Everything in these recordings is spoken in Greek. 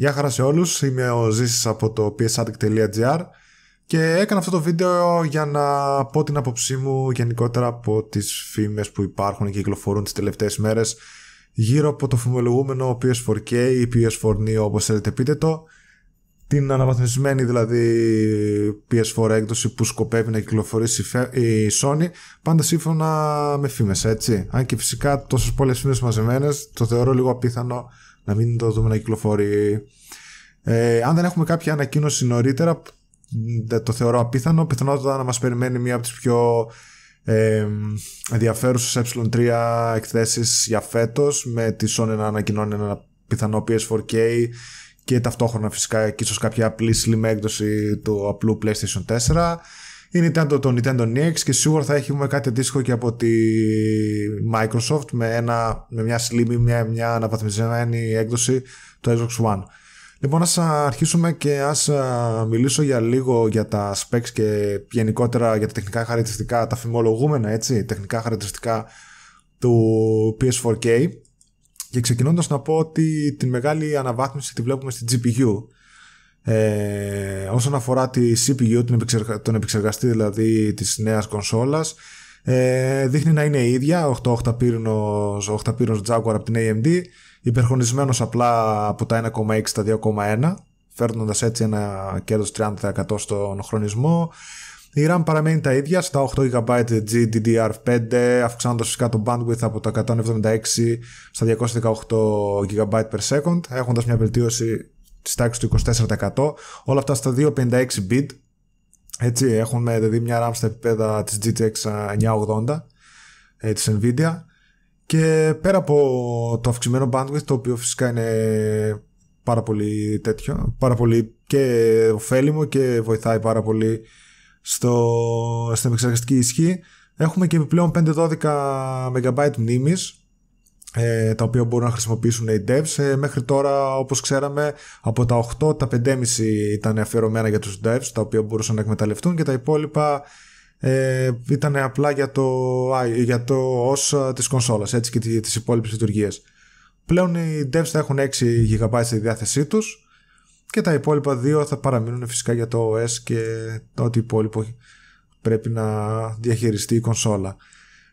Γεια χαρά σε όλους, είμαι ο Ζήσης από το psaddict.gr και έκανα αυτό το βίντεο για να πω την άποψή μου γενικότερα από τις φήμες που υπάρχουν και κυκλοφορούν τις τελευταίες μέρες γύρω από το φημολογούμενο PS4K ή PS4 Neo όπως θέλετε πείτε το. Την αναβαθμισμένη δηλαδή PS4 έκδοση που σκοπεύει να κυκλοφορήσει η Sony πάντα σύμφωνα με φήμες έτσι. Αν και φυσικά τόσες πολλές φήμες μαζεμένες το θεωρώ λίγο απίθανο να μην το δούμε να κυκλοφορεί. Ε, αν δεν έχουμε κάποια ανακοίνωση νωρίτερα δεν το θεωρώ απίθανο. Πιθανότατα να μας περιμένει μία από τις πιο ε, ενδιαφέρουσες ε3 εκθέσεις για φέτος με τη Sony να ανακοινώνει ένα πιθανό PS4K και ταυτόχρονα φυσικά και ίσως κάποια απλή slim έκδοση του απλού PlayStation 4 η Nintendo το Nintendo NX και σίγουρα θα έχουμε κάτι αντίστοιχο και από τη Microsoft με, ένα, με μια slim μια, μια αναβαθμισμένη έκδοση του Xbox One. Λοιπόν, ας αρχίσουμε και ας μιλήσω για λίγο για τα specs και γενικότερα για τα τεχνικά χαρακτηριστικά, τα φημολογούμενα έτσι, τεχνικά χαρακτηριστικά του PS4K και ξεκινώντας να πω ότι την μεγάλη αναβάθμιση τη βλέπουμε στη GPU ε, όσον αφορά τη CPU, τον επεξεργαστή δηλαδή της νέας κονσόλας ε, δείχνει να είναι η ίδια 8 πύρινος, 8 πύρινος Jaguar από την AMD υπερχρονισμένος απλά από τα 1,6 στα 2,1 φέρνοντας έτσι ένα κέρδος 30% στον χρονισμό. Η RAM παραμένει τα ίδια στα 8 GB GDDR5 αυξάνοντας φυσικά το bandwidth από τα 176 στα 218 GB per second έχοντας μια βελτίωση της τάξης του 24% όλα αυτά στα 256 bit. Έτσι έχουμε δηλαδή μια RAM στα επίπεδα της GTX 980 ε, της Nvidia. Και πέρα από το αυξημένο bandwidth το οποίο φυσικά είναι πάρα πολύ τέτοιο πάρα πολύ και ωφέλιμο και βοηθάει πάρα πολύ στο, στην επεξεργαστική ισχύ έχουμε και επιπλέον 512 MB μνήμης ε, τα οποία μπορούν να χρησιμοποιήσουν οι devs ε, μέχρι τώρα όπως ξέραμε από τα 8 τα 5,5 ήταν αφιερωμένα για τους devs τα οποία μπορούσαν να εκμεταλλευτούν και τα υπόλοιπα ε, ήταν απλά για το, για το ως της κονσόλας έτσι και τις υπόλοιπες λειτουργίες πλέον οι devs θα έχουν 6 GB στη διάθεσή τους και τα υπόλοιπα δύο θα παραμείνουν φυσικά για το OS και το ό,τι υπόλοιπο πρέπει να διαχειριστεί η κονσόλα.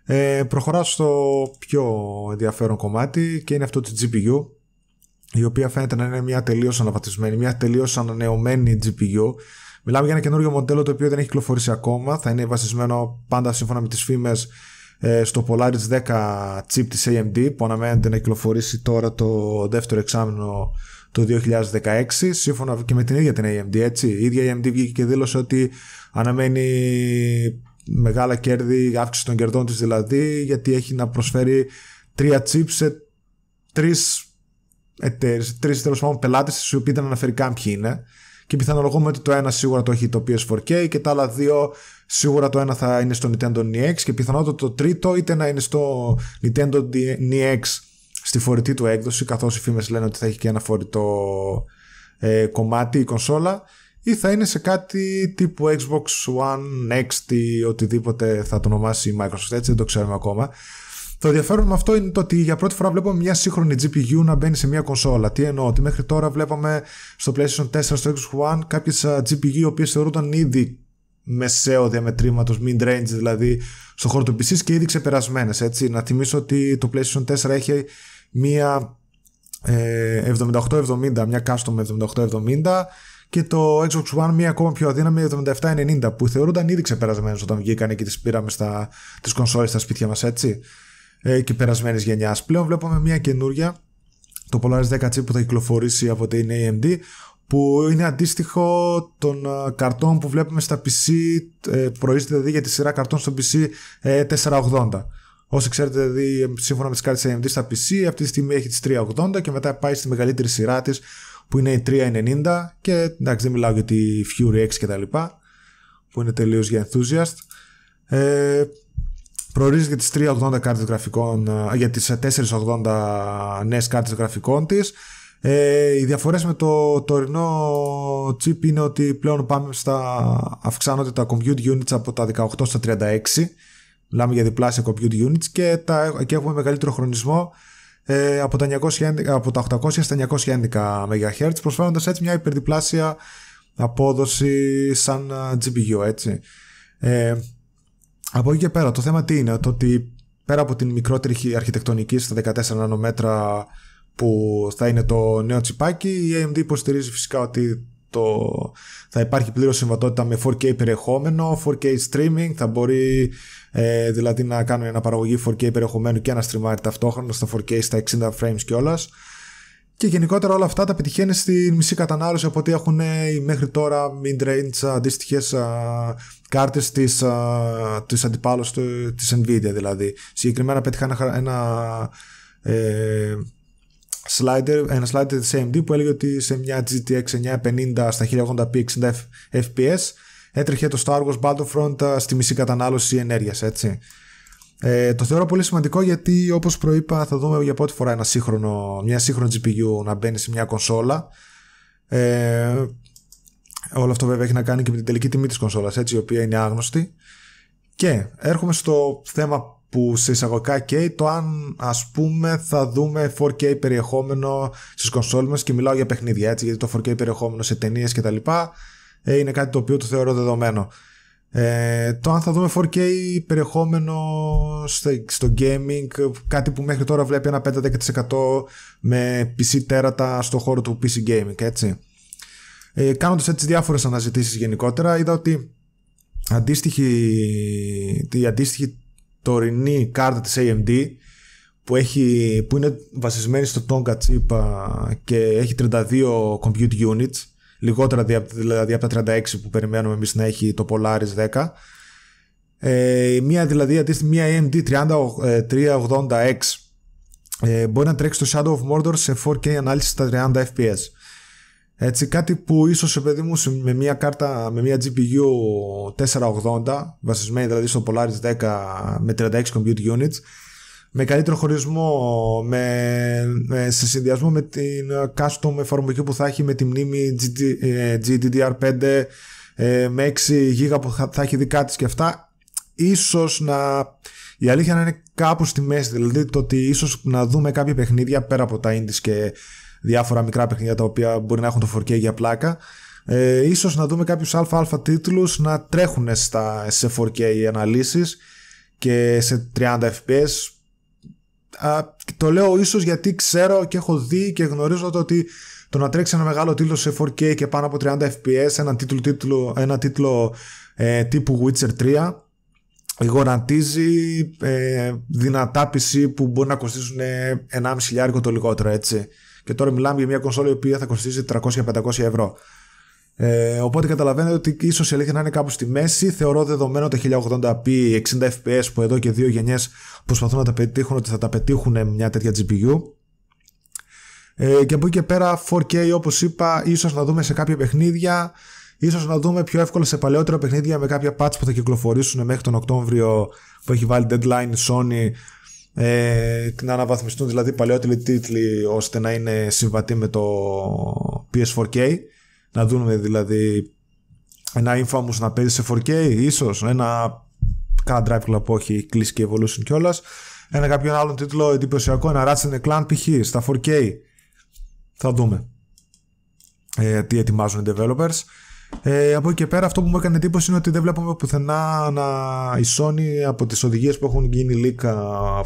Ε, προχωράω στο πιο ενδιαφέρον κομμάτι και είναι αυτό τη GPU η οποία φαίνεται να είναι μια τελείως αναβαθμισμένη, μια τελείως ανανεωμένη GPU. Μιλάμε για ένα καινούριο μοντέλο το οποίο δεν έχει κυκλοφορήσει ακόμα. Θα είναι βασισμένο πάντα σύμφωνα με τις φήμες ε, στο Polaris 10 chip της AMD που αναμένεται να κυκλοφορήσει τώρα το δεύτερο εξάμεινο το 2016 σύμφωνα και με την ίδια την AMD έτσι. Η ίδια η AMD βγήκε και δήλωσε ότι αναμένει μεγάλα κέρδη, αύξηση των κερδών της δηλαδή γιατί έχει να προσφέρει τρία chips σε τρεις εταιρείες, τρεις τέλος πάντων πελάτες οι οποίοι δεν αναφέρει καν ποιοι είναι. Και πιθανολογούμε ότι το ένα σίγουρα το έχει το PS4K και τα άλλα δύο σίγουρα το ένα θα είναι στο Nintendo NX και πιθανότατα το τρίτο είτε να είναι στο Nintendo NX στη φορητή του έκδοση καθώς οι φήμες λένε ότι θα έχει και ένα φορητό ε, κομμάτι η κονσόλα ή θα είναι σε κάτι τύπου Xbox One Next ή οτιδήποτε θα το ονομάσει η Microsoft έτσι δεν το ξέρουμε ακόμα το ενδιαφέρον με αυτό είναι το ότι για πρώτη φορά βλέπουμε μια σύγχρονη GPU να μπαίνει σε μια κονσόλα. Τι εννοώ, ότι μέχρι τώρα βλέπαμε στο PlayStation 4, στο Xbox One κάποιες GPU οι οποίες θεωρούνταν ήδη μεσαίο διαμετρήματος, mid-range δηλαδή, στον χώρο του PC και ήδη ξεπερασμένες. Να θυμίσω ότι το PlayStation 4 έχει μία 7870, ε, μια custom 7870 και το Xbox One μια ακόμα πιο αδύναμη 7790 που θεωρούνταν ήδη ξεπερασμένες όταν βγήκαν και τις πήραμε στα, τις κονσόλες στα σπίτια μας έτσι ε, και περασμένης γενιάς. Πλέον βλέπουμε μια καινούρια το Polaris 10 chip που θα κυκλοφορήσει από την AMD που είναι αντίστοιχο των ε, καρτών που βλέπουμε στα PC ε, προορίζεται δηλαδή για τη σειρά καρτών στο PC 480 ε, Όσοι ξέρετε, δηλαδή, σύμφωνα με τις κάρτες AMD στα PC, αυτή τη στιγμή έχει τις 380 και μετά πάει στη μεγαλύτερη σειρά της που είναι η 390 και εντάξει δεν μιλάω για τη Fury X κτλ. που είναι τελείως για enthusiast. Ε, προορίζεται για τις 380 κάρτες γραφικών, ε, για τις 480 νέες κάρτες γραφικών της. Ε, οι διαφορές με το τωρινό chip είναι ότι πλέον πάμε στα αυξάνονται τα compute units από τα 18 στα 36 Μιλάμε για διπλάσια compute units και, τα, και έχουμε μεγαλύτερο χρονισμό ε, από, τα 911, από τα 800 στα 911 MHz προσφέροντας έτσι μια υπερδιπλάσια απόδοση σαν GPU έτσι. Ε, από εκεί και πέρα το θέμα τι είναι; Το ότι πέρα από την μικρότερη αρχιτεκτονική στα 14 νανομέτρα που θα είναι το νέο τσιπάκι η AMD υποστηρίζει φυσικά ότι το, θα υπάρχει πλήρως συμβατότητα με 4K περιεχόμενο, 4K streaming, θα μπορεί ε, δηλαδή να κάνω ένα παραγωγή 4K περιεχομένου και να στριμάρει ταυτόχρονα στα 4K στα 60 frames κιόλας. Και γενικότερα όλα αυτά τα πετυχαίνει στη μισή κατανάλωση από ό,τι έχουν οι μέχρι τώρα mid-range αντίστοιχες κάρτες της της αντιπάλωση της Nvidia δηλαδή. Συγκεκριμένα πέτυχα ένα, ένα ε, slider, ένα slider της AMD που έλεγε ότι σε μια GTX 950 στα 1080p 60 fps έτρεχε το Star Wars Battlefront στη μισή κατανάλωση ενέργειας έτσι. Ε, το θεωρώ πολύ σημαντικό γιατί όπως προείπα θα δούμε για πρώτη φορά ένα σύγχρονο, μια σύγχρονη GPU να μπαίνει σε μια κονσόλα ε, όλο αυτό βέβαια έχει να κάνει και με την τελική τιμή της κονσόλας έτσι η οποία είναι άγνωστη και έρχομαι στο θέμα που σε εισαγωγικά καίει το αν ας πούμε θα δούμε 4K περιεχόμενο στις κονσόλες μας και μιλάω για παιχνίδια έτσι γιατί το 4K περιεχόμενο σε ταινίες και τα λοιπά ε, είναι κάτι το οποίο το θεωρώ δεδομένο. Ε, το αν θα δούμε 4K περιεχόμενο στο, gaming κάτι που μέχρι τώρα βλέπει ένα 5-10% με PC τέρατα στο χώρο του PC gaming έτσι. Ε, κάνοντας έτσι διάφορες αναζητήσεις γενικότερα είδα ότι αντίστοιχη, η αντίστοιχη τωρινή κάρτα της AMD που, έχει, που είναι βασισμένη στο Tonka chip και έχει 32 compute units λιγότερα δηλαδή από τα 36 που περιμένουμε εμείς να έχει το Polaris 10 ε, μία δηλαδή αντίστοιχη μία AMD 380X ε, μπορεί να τρέξει το Shadow of Mordor σε 4K ανάλυσης στα 30 fps έτσι, κάτι που ίσως παιδί μου με μια κάρτα, με μια GPU 480 βασισμένη δηλαδή στο Polaris 10 με 36 compute units με καλύτερο χωρισμό με, σε συνδυασμό με την custom εφαρμογή που θα έχει με τη μνήμη GDDR5 ε, ε, με 6 GB που θα έχει δικά της και αυτά ίσως να η αλήθεια να είναι κάπου στη μέση δηλαδή το ότι ίσως να δούμε κάποια παιχνίδια πέρα από τα indies και διάφορα μικρά παιχνίδια τα οποία μπορεί να έχουν το 4K για πλάκα. Ε, ίσως να δούμε κάποιους ΑΑ τίτλους να τρέχουν στα, σε 4K αναλύσεις και σε 30 fps Α, το λέω ίσως γιατί ξέρω και έχω δει και γνωρίζω το ότι το να τρέξει ένα μεγάλο τίτλο σε 4K και πάνω από 30 fps ένα τίτλο, τίτλο, ένα τίτλο ε, τύπου Witcher 3 γοραντίζει ε, δυνατά PC που μπορεί να κοστίσουν 1,5 χιλιάρικο το λιγότερο έτσι και τώρα μιλάμε για μια κονσόλα η οποία θα κοστίζει 300-500 ευρώ. Ε, οπότε καταλαβαίνετε ότι ίσω η αλήθεια να είναι κάπου στη μέση. Θεωρώ δεδομένο το 1080p 60 fps που εδώ και δύο γενιές προσπαθούν να τα πετύχουν ότι θα τα πετύχουν μια τέτοια GPU. Ε, και από εκεί και πέρα 4K όπως είπα ίσως να δούμε σε κάποια παιχνίδια ίσως να δούμε πιο εύκολα σε παλαιότερα παιχνίδια με κάποια patch που θα κυκλοφορήσουν μέχρι τον Οκτώβριο που έχει βάλει deadline Sony ε, να αναβαθμιστούν δηλαδή παλαιότεροι τίτλοι ώστε να είναι συμβατοί με το PS4K να δούμε δηλαδή ένα Infamous να παίζει σε 4K ίσως ένα Car Drive Club που έχει κλείσει και Evolution κιόλας. ένα κάποιον άλλον τίτλο εντυπωσιακό ένα Ratchet Clank π.χ. στα 4K θα δούμε ε, τι ετοιμάζουν οι developers ε, από εκεί και πέρα αυτό που μου έκανε εντύπωση είναι ότι δεν βλέπουμε πουθενά να, η Sony από τις οδηγίες που έχουν γίνει leak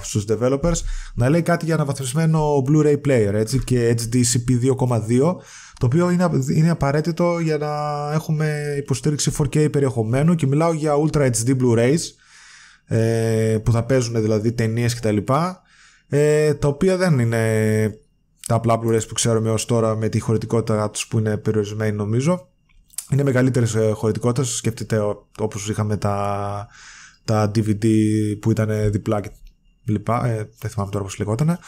στους developers να λέει κάτι για αναβαθμισμένο Blu-ray player έτσι, και HDCP 2.2 το οποίο είναι, είναι απαραίτητο για να έχουμε υποστήριξη 4K περιεχομένου και μιλάω για Ultra HD Blu-rays ε, που θα παίζουν δηλαδή ταινίες κτλ. Ε, τα οποία δεν είναι τα απλά Blu-rays που ξέρουμε ως τώρα με τη χωρητικότητα τους που είναι περιορισμένη νομίζω είναι μεγαλύτερε χωρητικότητε. Σκεφτείτε όπως είχαμε τα, τα DVD που ήταν διπλά και λοιπά. Ε, δεν θυμάμαι τώρα πώς λεγόταν.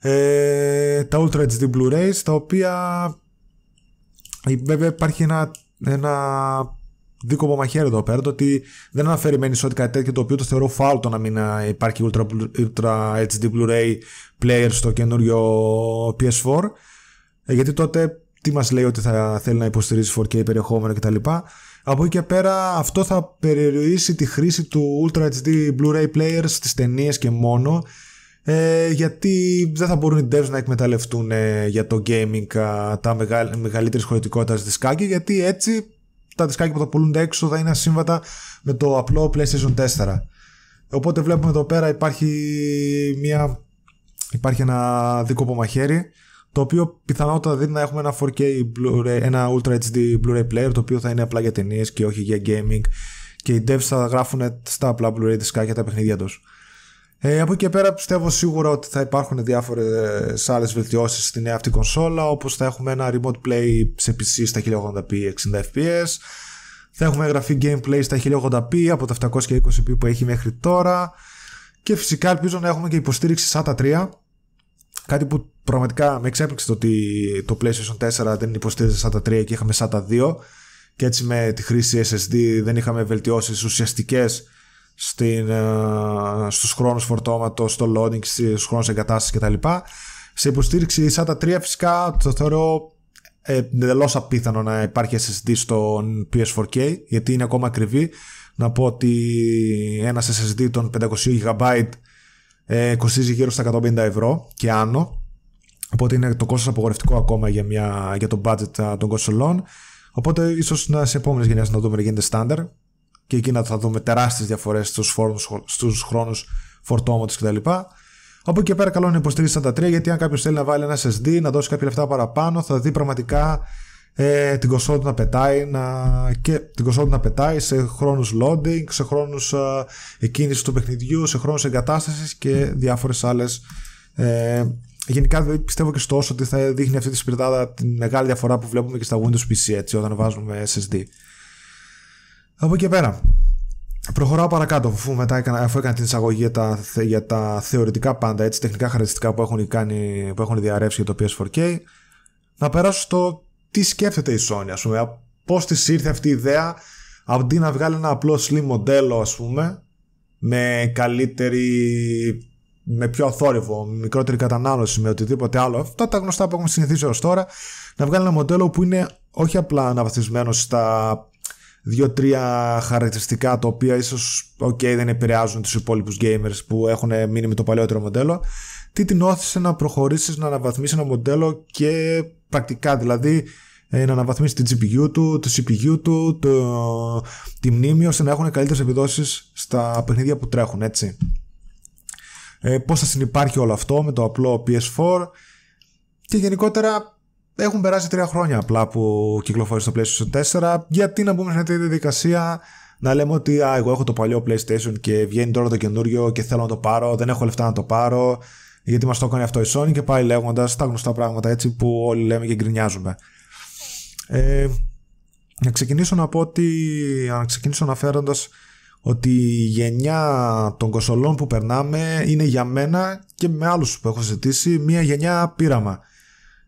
Ε, τα Ultra HD Blu-rays τα οποία ε, βέβαια υπάρχει ένα, ένα δίκοπο μαχαίρι εδώ πέρα το ότι δεν αναφέρει μένει ότι κάτι τέτοιο το οποίο το θεωρώ φάουλ το να μην ε, υπάρχει Ultra, Ultra HD Blu-ray player στο καινούριο PS4 γιατί τότε τι μας λέει ότι θα θέλει να υποστηρίζει 4K περιεχόμενο κτλ. Από εκεί και πέρα αυτό θα περιορίσει τη χρήση του Ultra HD Blu-ray players στις ταινίες και μόνο ε, γιατί δεν θα μπορούν οι devs να εκμεταλλευτούν ε, για το gaming τα μεγαλ, μεγαλύτερης χωρητικότητας δισκάκι γιατί έτσι τα δισκάκια που θα πουλούνται έξω θα είναι ασύμβατα με το απλό PlayStation 4 οπότε βλέπουμε εδώ πέρα υπάρχει μια υπάρχει ένα δίκοπο μαχαίρι το οποίο πιθανότατα δίνει να έχουμε ένα 4K Blu-ray, ένα Ultra HD Blu-ray player το οποίο θα είναι απλά για ταινίες και όχι για gaming. Και οι devs θα γράφουν στα απλά Blu-ray δισκάκια τα παιχνίδια τους. Ε, από εκεί και πέρα πιστεύω σίγουρα ότι θα υπάρχουν διάφορες άλλες βελτιώσεις στη νέα αυτή κονσόλα όπως θα έχουμε ένα remote play σε PC στα 1080p 60 fps θα έχουμε εγγραφή gameplay στα 1080p από τα 720p που έχει μέχρι τώρα. Και φυσικά ελπίζω να έχουμε και υποστήριξη SATA 3 κάτι που πραγματικά με εξέπληξε το ότι το PlayStation 4 δεν υποστήριζε SATA 3 και είχαμε SATA 2 και έτσι με τη χρήση SSD δεν είχαμε βελτιώσεις ουσιαστικές στην, uh, στους χρόνους φορτώματος, στο loading, στους χρόνους εγκατάστασης κτλ. Σε υποστήριξη SATA 3 φυσικά το θεωρώ ε, εντελώς απίθανο να υπάρχει SSD στο PS4K γιατί είναι ακόμα ακριβή. Να πω ότι ένας SSD των 500 GB ε, κοστίζει γύρω στα 150 ευρώ και άνω. Οπότε είναι το κόστος απογορευτικό ακόμα για, μια, για το budget των κονσολών. Οπότε ίσως σε επόμενες γενιές να δούμε να γίνεται στάνταρ και εκεί να θα δούμε τεράστιες διαφορές στους χρόνους φορτώματος κτλ. Από εκεί και πέρα, καλό είναι να υποστηρίζει τα 3 γιατί αν κάποιος θέλει να βάλει ένα SSD, να δώσει κάποια λεφτά παραπάνω, θα δει πραγματικά ε, την κονσόλα του να πετάει να, και την κονσόλα του να πετάει σε χρόνους loading, σε χρόνους ε, εκκίνησης του παιχνιδιού, σε χρόνους εγκατάστασης και διάφορες άλλες. Ε, γενικά πιστεύω και στο όσο ότι θα δείχνει αυτή τη σπιρτάδα τη μεγάλη διαφορά που βλέπουμε και στα Windows PC έτσι, όταν βάζουμε SSD. Από εκεί πέρα. Προχωράω παρακάτω, αφού μετά έκανα, αφού έκανα την εισαγωγή για τα, για τα θεωρητικά πάντα, έτσι, τεχνικά χαρακτηριστικά που έχουν, κάνει, που έχουν διαρρεύσει για το PS4K, να περάσω στο τι σκέφτεται η Sony, ας πούμε, πώς της ήρθε αυτή η ιδέα, αντί να βγάλει ένα απλό slim μοντέλο, ας πούμε, με καλύτερη με πιο θόρυβο, με μικρότερη κατανάλωση, με οτιδήποτε άλλο. Αυτά τα γνωστά που έχουμε συνηθίσει ως τώρα. Να βγάλει ένα μοντέλο που είναι όχι απλά αναβαθμισμένο στα δύο-τρία χαρακτηριστικά τα οποία ίσως okay, δεν επηρεάζουν τους υπόλοιπους gamers που έχουν μείνει με το παλαιότερο μοντέλο. Τι την όθησε να προχωρήσεις να αναβαθμίσεις ένα μοντέλο και πρακτικά δηλαδή ε, να αναβαθμίσεις την GPU του, το CPU του, το, τη μνήμη ώστε να έχουν καλύτερες επιδόσεις στα παιχνίδια που τρέχουν έτσι. Ε, πώς θα συνεπάρχει όλο αυτό με το απλό PS4 και γενικότερα έχουν περάσει τρία χρόνια απλά που κυκλοφορεί στο PlayStation 4 γιατί να μπούμε σε αυτή τη διαδικασία να λέμε ότι α, εγώ έχω το παλιό PlayStation και βγαίνει τώρα το καινούριο και θέλω να το πάρω, δεν έχω λεφτά να το πάρω γιατί μας το έκανε αυτό η Sony και πάει λέγοντας τα γνωστά πράγματα έτσι που όλοι λέμε και γκρινιάζουμε. Ε, να ξεκινήσω να πω ότι, να ξεκινήσω αναφέροντας ότι η γενιά των κονσολών που περνάμε είναι για μένα και με άλλους που έχω ζητήσει μια γενιά πείραμα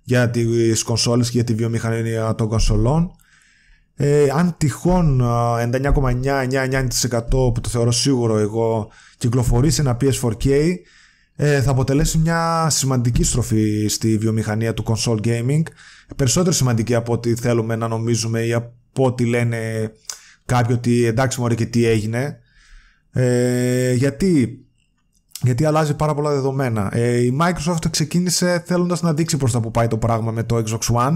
για τις κονσόλες και για τη βιομηχανία των κονσολών ε, αν τυχόν 99,999% που το θεωρώ σίγουρο εγώ κυκλοφορήσει ένα PS4K ες, θα αποτελέσει μια σημαντική στροφή στη βιομηχανία του console gaming περισσότερο σημαντική από ό,τι θέλουμε να νομίζουμε ή από ό,τι λένε κάποιοι ότι εντάξει μωρέ και τι έγινε ε, γιατί γιατί αλλάζει πάρα πολλά δεδομένα. Ε, η Microsoft ξεκίνησε θέλοντας να δείξει προς τα που πάει το πράγμα με το Xbox One.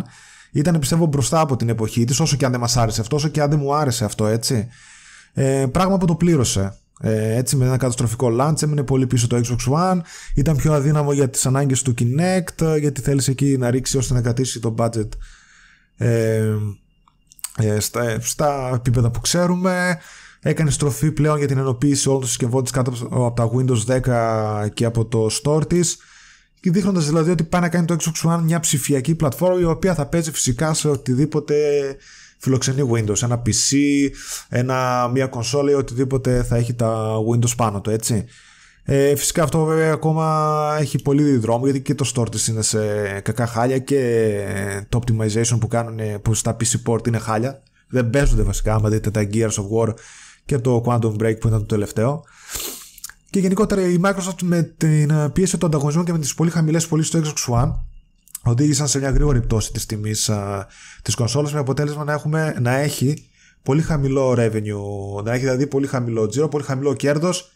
Ήταν πιστεύω μπροστά από την εποχή της, όσο και αν δεν μας άρεσε αυτό, όσο και αν δεν μου άρεσε αυτό, έτσι. Ε, πράγμα που το πλήρωσε. Ε, έτσι με ένα καταστροφικό launch έμεινε πολύ πίσω το Xbox One ήταν πιο αδύναμο για τις ανάγκες του Kinect γιατί θέλησε εκεί να ρίξει ώστε να κρατήσει το budget ε, ε, στα, στα επίπεδα που ξέρουμε. Έκανε στροφή πλέον για την ενοποίηση όλων των συσκευών της κάτω από τα Windows 10 και από το store της. Και δείχνοντας δηλαδή ότι πάει να κάνει το Xbox One μια ψηφιακή πλατφόρμα η οποία θα παίζει φυσικά σε οτιδήποτε φιλοξενεί Windows. Ένα PC, ένα, μια κονσόλα ή οτιδήποτε θα έχει τα Windows πάνω του, έτσι. Ε, φυσικά αυτό βέβαια ακόμα έχει πολύ δρόμο γιατί και το store της είναι σε κακά χάλια και το optimization που κάνουν που στα PC port είναι χάλια. Δεν παίζονται βασικά άμα δείτε τα Gears of War και το Quantum Break που ήταν το τελευταίο. Και γενικότερα η Microsoft με την πίεση του ανταγωνισμού και με τις πολύ χαμηλές πωλήσεις του Xbox One οδήγησαν σε μια γρήγορη πτώση της τιμής α, της κονσόλας με αποτέλεσμα να, έχουμε, να έχει πολύ χαμηλό revenue, να έχει δηλαδή πολύ χαμηλό τζίρο, πολύ χαμηλό κέρδος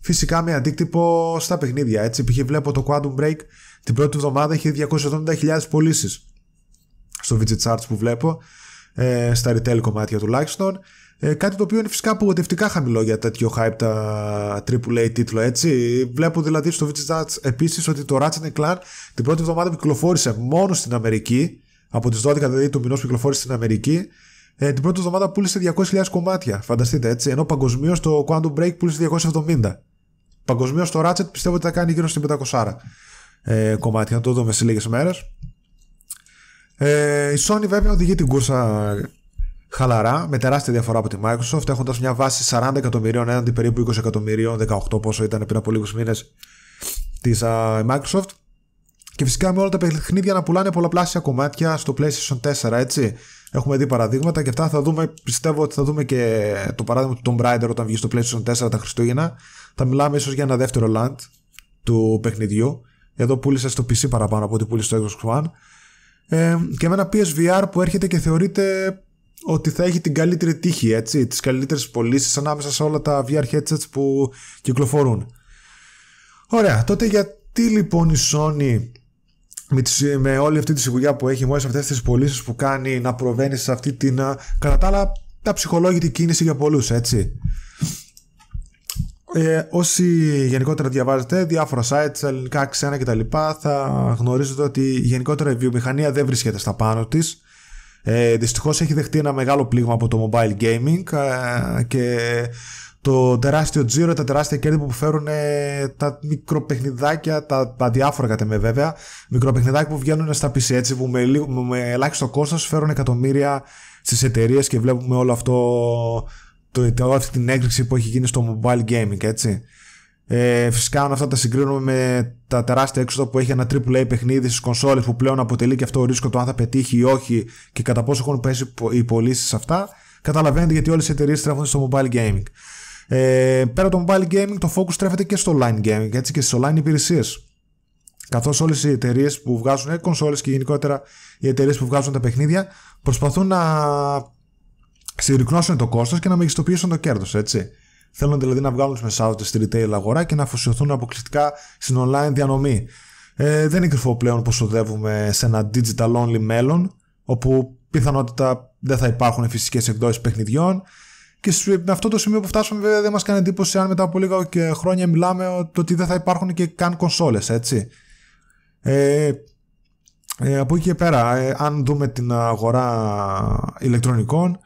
φυσικά με αντίκτυπο στα παιχνίδια. Έτσι, π.χ. βλέπω το Quantum Break την πρώτη εβδομάδα έχει 270.000 πωλήσεις στο Widget Charts που βλέπω, ε, στα retail κομμάτια τουλάχιστον. Ε, κάτι το οποίο είναι φυσικά απογοητευτικά χαμηλό για τέτοιο hype τα AAA τίτλο έτσι. Βλέπω δηλαδή στο Widget Charts επίσης ότι το Ratchet Clank την πρώτη εβδομάδα που κυκλοφόρησε μόνο στην Αμερική, από τις 12 δηλαδή του μηνός που κυκλοφόρησε στην Αμερική, ε, την πρώτη εβδομάδα πούλησε 200.000 κομμάτια. Φανταστείτε έτσι. Ενώ παγκοσμίως το Quantum Break πούλησε 270. Παγκοσμίως το Ratchet πιστεύω ότι θα κάνει γύρω στην 500 ε, κομμάτια. Να το δούμε σε λίγες μέρες. Ε, η Sony βέβαια οδηγεί την κούρσα χαλαρά, με τεράστια διαφορά από τη Microsoft, έχοντας μια βάση 40 εκατομμυρίων έναντι περίπου 20 εκατομμυρίων, 18 πόσο ήταν πριν από λίγους μήνες της Microsoft. Και φυσικά με όλα τα παιχνίδια να πουλάνε πολλαπλάσια κομμάτια στο PlayStation 4, έτσι. Έχουμε δει παραδείγματα και αυτά θα δούμε, πιστεύω ότι θα δούμε και το παράδειγμα του Tomb Raider όταν βγει στο PlayStation 4 τα Χριστούγεννα. Θα μιλάμε ίσως για ένα δεύτερο land του παιχνιδιού. Εδώ πούλησε στο PC παραπάνω από ό,τι πούλησε στο Xbox One. Ε, και με ένα PSVR που έρχεται και θεωρείται ότι θα έχει την καλύτερη τύχη, έτσι, τις καλύτερες πωλήσεις ανάμεσα σε όλα τα VR headsets που κυκλοφορούν. Ωραία, τότε γιατί λοιπόν η Sony με, με όλη αυτή τη σιγουριά που έχει, με όλες αυτές τις πωλήσεις που κάνει να προβαίνει σε αυτή την κατά τα άλλα τα ψυχολόγητη κίνηση για πολλούς, έτσι. Ε, όσοι γενικότερα διαβάζετε διάφορα sites, ελληνικά, ξένα κτλ. θα γνωρίζετε ότι γενικότερα η βιομηχανία δεν βρίσκεται στα πάνω της. Ε, δυστυχώς έχει δεχτεί ένα μεγάλο πλήγμα από το mobile gaming ε, και το τεράστιο τζίρο, τα τεράστια κέρδη που φέρουν ε, τα μικροπαιχνιδάκια, τα, τα διάφορα κατά με βέβαια, μικροπαιχνιδάκια που βγαίνουν στα PC έτσι που με, με ελάχιστο κόστος φέρουν εκατομμύρια στις εταιρείες και βλέπουμε όλο αυτό το, το, αυτή την έκρηξη που έχει γίνει στο mobile gaming, έτσι. Ε, φυσικά, αν αυτά τα συγκρίνουμε με τα τεράστια έξοδα που έχει ένα AAA παιχνίδι στις κονσόλες που πλέον αποτελεί και αυτό ο ρίσκο το αν θα πετύχει ή όχι και κατά πόσο έχουν πέσει οι πωλήσεις σε αυτά, καταλαβαίνετε γιατί όλες οι εταιρείες στρέφονται στο mobile gaming. Ε, πέρα από το mobile gaming, το focus στρέφεται και στο online gaming έτσι, και στις online υπηρεσίες. Καθώς όλες οι εταιρείες που βγάζουν κονσόλες και γενικότερα οι εταιρείες που βγάζουν τα παιχνίδια προσπαθούν να συρρυκνώσουν το κόστος και να μεγιστοποιήσουν το κέρδος, έτσι. Θέλουν δηλαδή να βγάλουν τους μεσάζοντε στη retail αγορά και να αφοσιωθούν αποκλειστικά στην online διανομή. Ε, δεν είναι κρυφό πλέον πως οδεύουμε σε ένα digital only μέλλον, όπου πιθανότητα δεν θα υπάρχουν φυσικές εκδόσεις παιχνιδιών. Και με αυτό το σημείο που φτάσαμε, βέβαια, δεν μας κάνει εντύπωση αν μετά από λίγα χρόνια μιλάμε ότι δεν θα υπάρχουν και καν κονσόλες, έτσι. Ε, ε, από εκεί και πέρα, ε, αν δούμε την αγορά ηλεκτρονικών,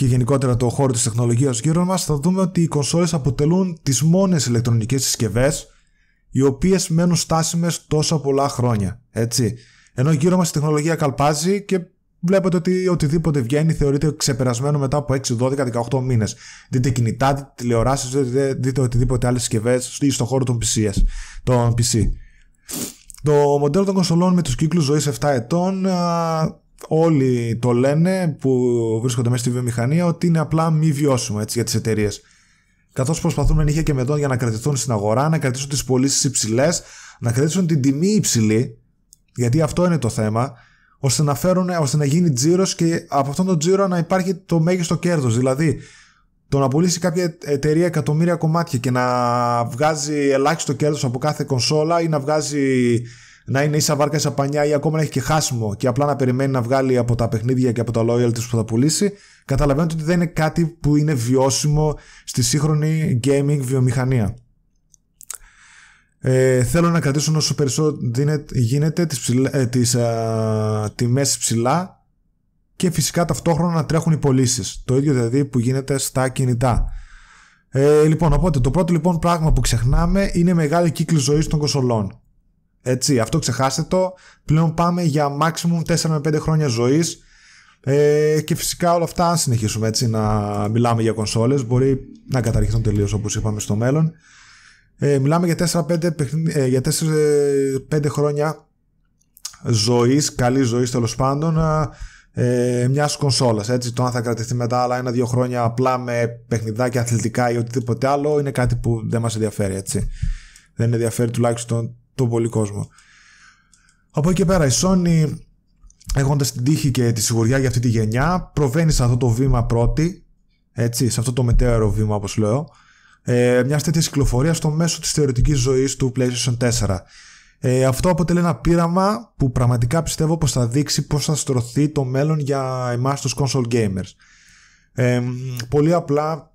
και γενικότερα το χώρο της τεχνολογίας γύρω μας θα δούμε ότι οι κονσόλες αποτελούν τις μόνες ηλεκτρονικές συσκευές οι οποίες μένουν στάσιμες τόσα πολλά χρόνια. Έτσι. Ενώ γύρω μας η τεχνολογία καλπάζει και βλέπετε ότι οτιδήποτε βγαίνει θεωρείται ξεπερασμένο μετά από 6, 12, 18 μήνες. Δείτε κινητά, δείτε τηλεοράσεις, δείτε, δείτε οτιδήποτε άλλες συσκευές ή στον χώρο των, PCs, των PC. Το μοντέλο των κονσολών με τους κύκλους ζωής 7 ετών όλοι το λένε που βρίσκονται μέσα στη βιομηχανία ότι είναι απλά μη βιώσιμο έτσι, για τις εταιρείες. Καθώς προσπαθούν νύχια και μετών για να κρατηθούν στην αγορά, να κρατήσουν τις πωλήσεις υψηλές, να κρατήσουν την τιμή υψηλή, γιατί αυτό είναι το θέμα, ώστε να, φέρουν, ώστε να γίνει τζίρος και από αυτόν τον τζίρο να υπάρχει το μέγιστο κέρδος. Δηλαδή, το να πουλήσει κάποια εταιρεία εκατομμύρια κομμάτια και να βγάζει ελάχιστο κέρδος από κάθε κονσόλα ή να βγάζει να είναι ίσα βάρκα ίσα πανιά ή ακόμα να έχει και χάσιμο και απλά να περιμένει να βγάλει από τα παιχνίδια και από τα loyalties που θα πουλήσει, καταλαβαίνετε ότι δεν είναι κάτι που είναι βιώσιμο στη σύγχρονη gaming βιομηχανία. Ε, θέλω να κρατήσουν όσο περισσότερο γίνεται τις, ψηλά, ε, τις τιμές ψηλά και φυσικά ταυτόχρονα να τρέχουν οι πωλήσεις. Το ίδιο δηλαδή που γίνεται στα κινητά. Ε, λοιπόν, οπότε το πρώτο λοιπόν πράγμα που ξεχνάμε είναι η μεγάλη κύκλη ζωής των κοσολών. Έτσι, αυτό ξεχάστε το. Πλέον πάμε για maximum 4 με 5 χρόνια ζωής ε, και φυσικά όλα αυτά αν συνεχίσουμε έτσι να μιλάμε για κονσόλες μπορεί να καταργηθούν τελείως όπως είπαμε στο μέλλον. Ε, μιλάμε για 4-5 ε, για 4-5 χρόνια ζωής, καλής ζωής τέλος πάντων ε, μιας κονσόλας. Έτσι, το αν θα κρατηθεί μετά άλλα ένα-δύο χρόνια απλά με παιχνιδάκια αθλητικά ή οτιδήποτε άλλο είναι κάτι που δεν μας ενδιαφέρει. Έτσι. Δεν ενδιαφέρει τουλάχιστον τον πολύ κόσμο. Από εκεί και πέρα η Sony έχοντας την τύχη και τη σιγουριά για αυτή τη γενιά προβαίνει σε αυτό το βήμα πρώτη έτσι, σε αυτό το μετέωρο βήμα όπως λέω ε, μιας τέτοιας κυκλοφορίας στο μέσο της θεωρητικής ζωής του PlayStation 4. Ε, αυτό αποτελεί ένα πείραμα που πραγματικά πιστεύω πως θα δείξει πως θα στρωθεί το μέλλον για εμάς τους console gamers. Ε, πολύ απλά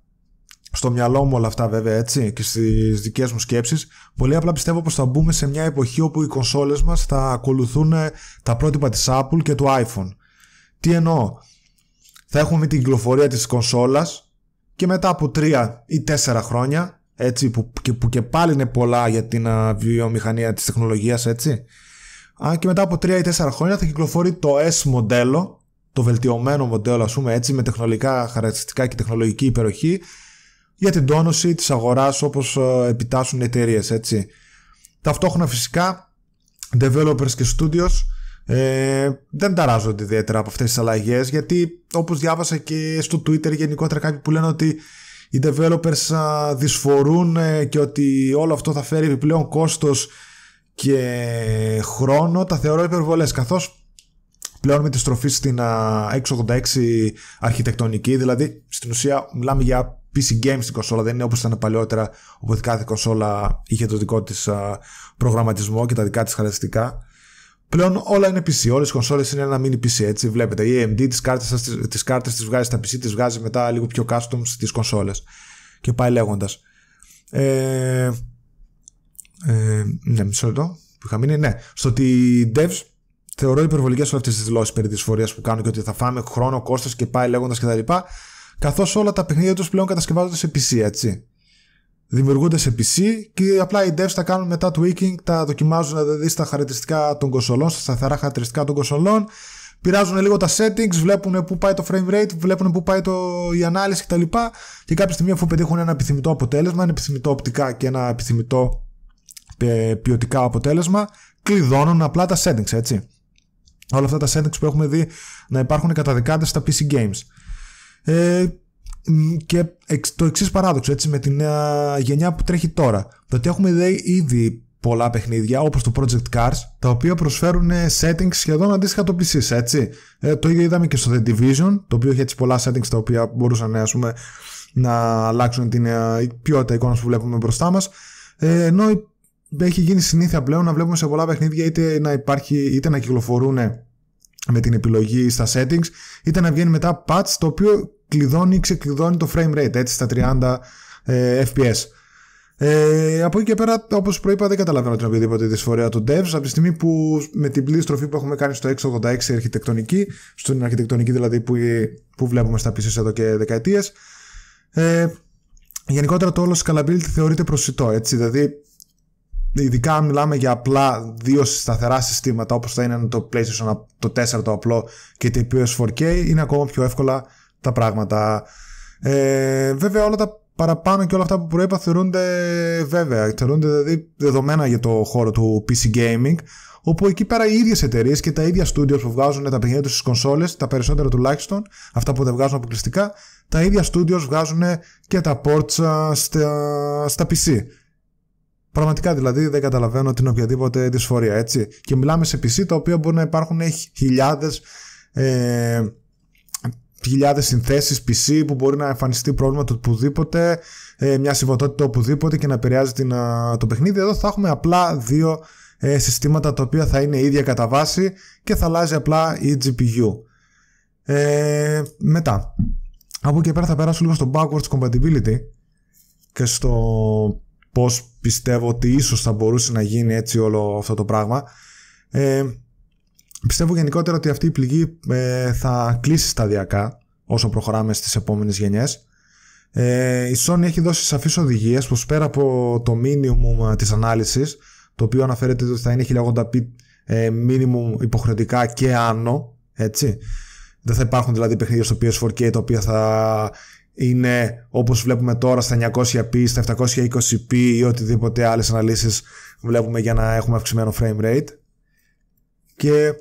στο μυαλό μου όλα αυτά βέβαια έτσι και στις δικές μου σκέψεις πολύ απλά πιστεύω πως θα μπούμε σε μια εποχή όπου οι κονσόλες μας θα ακολουθούν ε, τα πρότυπα της Apple και του iPhone. Τι εννοώ; Θα έχουμε την κυκλοφορία της κονσόλας και μετά από τρία ή τέσσερα χρόνια έτσι, που, και, που και πάλι είναι πολλά για την βιομηχανία της τεχνολογίας έτσι αν και μετά από τρία ή τέσσερα χρόνια θα κυκλοφορεί το S μοντέλο το βελτιωμένο μοντέλο ας πούμε έτσι με τεχνολογικά χαρακτηριστικά και τεχνολογική υπεροχή για την τόνωση της αγοράς όπως ε, επιτάσσουν εταιρείες, έτσι. Ταυτόχρονα φυσικά developers και studios ε, δεν ταράζονται ιδιαίτερα από αυτές τις αλλαγές γιατί όπως διάβασα και στο Twitter γενικότερα κάποιοι που λένε ότι οι developers δυσφορούν ε, και ότι όλο αυτό θα φέρει επιπλέον κόστος και χρόνο τα θεωρώ υπερβολές καθώς πλέον με τη στροφή στην X86 αρχιτεκτονική δηλαδή στην ουσία μιλάμε για PC games στην κονσόλα, δεν είναι όπως ήταν παλιότερα όπου κάθε κονσόλα είχε το δικό της προγραμματισμό και τα δικά της χαρακτηριστικά. Πλέον όλα είναι PC, όλες οι κονσόλες είναι ένα mini PC έτσι, βλέπετε η AMD τις κάρτες, τις κάρτες τις βγάζει στα PC, τις βγάζει μετά λίγο πιο custom στις κονσόλες και πάει λέγοντας. Ε, ε, ναι, μισό λεπτό που είχα μείνει, ναι, στο ότι οι devs θεωρώ υπερβολικές όλες αυτές τις δηλώσεις περί της φορείας που κάνουν και ότι θα φάμε χρόνο, κόστος και πάει λέγοντας κτλ. Καθώς όλα τα παιχνίδια τους πλέον κατασκευάζονται σε PC, έτσι. Δημιουργούνται σε PC και απλά οι devs τα κάνουν μετά tweaking, τα δοκιμάζουν δηλαδή στα χαρακτηριστικά των κονσολών, στα σταθερά χαρακτηριστικά των κονσολών. Πειράζουν λίγο τα settings, βλέπουν πού πάει το frame rate, βλέπουν πού πάει το, η ανάλυση κτλ. Και κάποια στιγμή, αφού πετύχουν ένα επιθυμητό αποτέλεσμα, ένα επιθυμητό οπτικά και ένα επιθυμητό ε, ποιοτικά αποτέλεσμα, κλειδώνουν απλά τα settings, έτσι. Όλα αυτά τα settings που έχουμε δει να υπάρχουν καταδικάτε στα PC games. Ε, και το εξής παράδοξο έτσι, με την νέα γενιά που τρέχει τώρα. Το ότι έχουμε δει ήδη πολλά παιχνίδια όπως το Project Cars τα οποία προσφέρουν ε, settings σχεδόν αντίστοιχα το PC έτσι. Ε, το ίδιο είδαμε και στο The Division το οποίο έχει έτσι πολλά settings τα οποία μπορούσαν ας πούμε, να αλλάξουν την ε, ποιότητα εικόνας που βλέπουμε μπροστά μας ε, ενώ έχει γίνει συνήθεια πλέον να βλέπουμε σε πολλά παιχνίδια είτε να, υπάρχει, είτε να κυκλοφορούν με την επιλογή στα settings είτε να βγαίνει μετά patch το οποίο κλειδώνει ή ξεκλειδώνει το frame rate έτσι στα 30 ε, FPS. Ε, από εκεί και πέρα, όπως προείπα, δεν καταλαβαίνω την οποιαδήποτε δυσφορία του devs. Από τη στιγμή που με την πλήρη στροφή που έχουμε κάνει στο x86 αρχιτεκτονική, στην αρχιτεκτονική δηλαδή που, που βλέπουμε στα PCs εδώ και δεκαετίες, ε, γενικότερα το όλο scalability θεωρείται προσιτό. Έτσι, δηλαδή, ειδικά αν μιλάμε για απλά δύο σταθερά συστήματα όπως θα είναι το PlayStation το 4 το απλό και το PS4K, είναι ακόμα πιο εύκολα τα πράγματα. Ε, βέβαια όλα τα παραπάνω και όλα αυτά που προείπα θεωρούνται βέβαια, θεωρούνται δηλαδή δεδομένα για το χώρο του PC Gaming όπου εκεί πέρα οι ίδιες εταιρείες και τα ίδια studios που βγάζουν τα παιχνίδια τους στις κονσόλες, τα περισσότερα τουλάχιστον, αυτά που δεν βγάζουν αποκλειστικά, τα ίδια studios βγάζουν και τα ports στα, στα PC. Πραγματικά δηλαδή δεν καταλαβαίνω την οποιαδήποτε δυσφορία, έτσι. Και μιλάμε σε PC τα οποία μπορεί να υπάρχουν χιλιάδες ε, χιλιάδες συνθέσεις PC που μπορεί να εμφανιστεί πρόβλημα το οπουδήποτε, ε, μια συμβατότητα οπουδήποτε και να επηρεάζει την, το παιχνίδι. Εδώ θα έχουμε απλά δύο ε, συστήματα τα οποία θα είναι ίδια κατά βάση και θα αλλάζει απλά η GPU. Ε, μετά, από εκεί πέρα θα περάσω λίγο στο backwards compatibility και στο πώς πιστεύω ότι ίσως θα μπορούσε να γίνει έτσι όλο αυτό το πράγμα. Ε, Πιστεύω γενικότερα ότι αυτή η πληγή ε, θα κλείσει σταδιακά όσο προχωράμε στις επόμενες γενιές. Ε, η Sony έχει δώσει σαφείς οδηγίες πως πέρα από το minimum της ανάλυσης το οποίο αναφέρεται ότι θα είναι 1080p ε, minimum υποχρεωτικά και άνω έτσι. Δεν θα υπάρχουν δηλαδή παιχνίδια στο PS4K τα οποία θα είναι όπως βλέπουμε τώρα στα 900p, στα 720p ή οτιδήποτε άλλες αναλύσεις βλέπουμε για να έχουμε αυξημένο frame rate και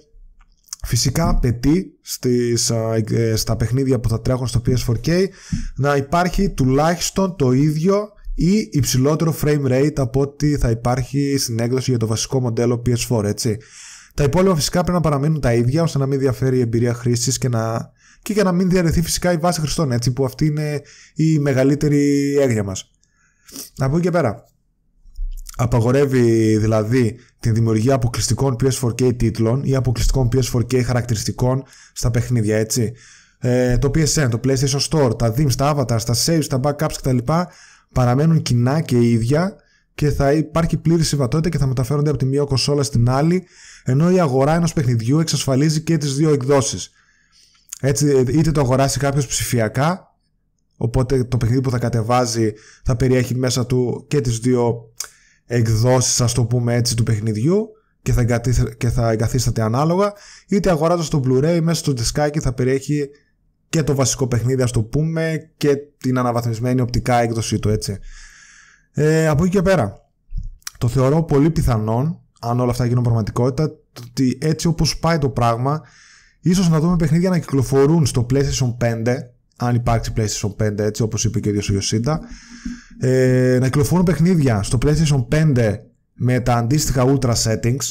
Φυσικά απαιτεί στις, ε, στα παιχνίδια που θα τρέχουν στο PS4K να υπάρχει τουλάχιστον το ίδιο ή υψηλότερο frame rate από ό,τι θα υπάρχει στην έκδοση για το βασικό μοντέλο PS4, έτσι. Τα υπόλοιπα φυσικά πρέπει να παραμείνουν τα ίδια ώστε να μην διαφέρει η εμπειρία χρήσης και, να... και για να μην διαρρεθεί φυσικά η βάση χρηστών, έτσι, που αυτή είναι η μεγαλύτερη έγνοια μας. Από εκεί και πέρα. Απαγορεύει δηλαδή την δημιουργία αποκλειστικών PS4K τίτλων ή αποκλειστικών PS4K χαρακτηριστικών στα παιχνίδια, έτσι. Ε, το PSN, το PlayStation Store, τα DIMS, τα avatars, τα saves, τα backups κτλ. παραμένουν κοινά και ίδια και θα υπάρχει πλήρης συμβατότητα και θα μεταφέρονται από τη μία κονσόλα στην άλλη, ενώ η αγορά ενός παιχνιδιού εξασφαλίζει και τις δύο εκδόσεις. Έτσι, είτε το αγοράσει κάποιος ψηφιακά, οπότε το παιχνίδι που θα κατεβάζει θα περιέχει μέσα του και τις δύο εκδόσεις, ας το πούμε έτσι, του παιχνιδιού και θα, και θα εγκαθίσταται ανάλογα, είτε αγοράζοντας το Blu-ray μέσα στο δισκάκι θα περιέχει και το βασικό παιχνίδι, ας το πούμε, και την αναβαθμισμένη οπτικά έκδοση του, έτσι. Ε, από εκεί και πέρα, το θεωρώ πολύ πιθανόν, αν όλα αυτά γίνουν πραγματικότητα, ότι έτσι όπως πάει το πράγμα, ίσως να δούμε παιχνίδια να κυκλοφορούν στο PlayStation 5, αν υπάρξει PlayStation 5, έτσι όπως είπε και ο ίδιος ο Ιωσίντα, ε, να κυκλοφορούν παιχνίδια στο PlayStation 5 με τα αντίστοιχα ultra settings,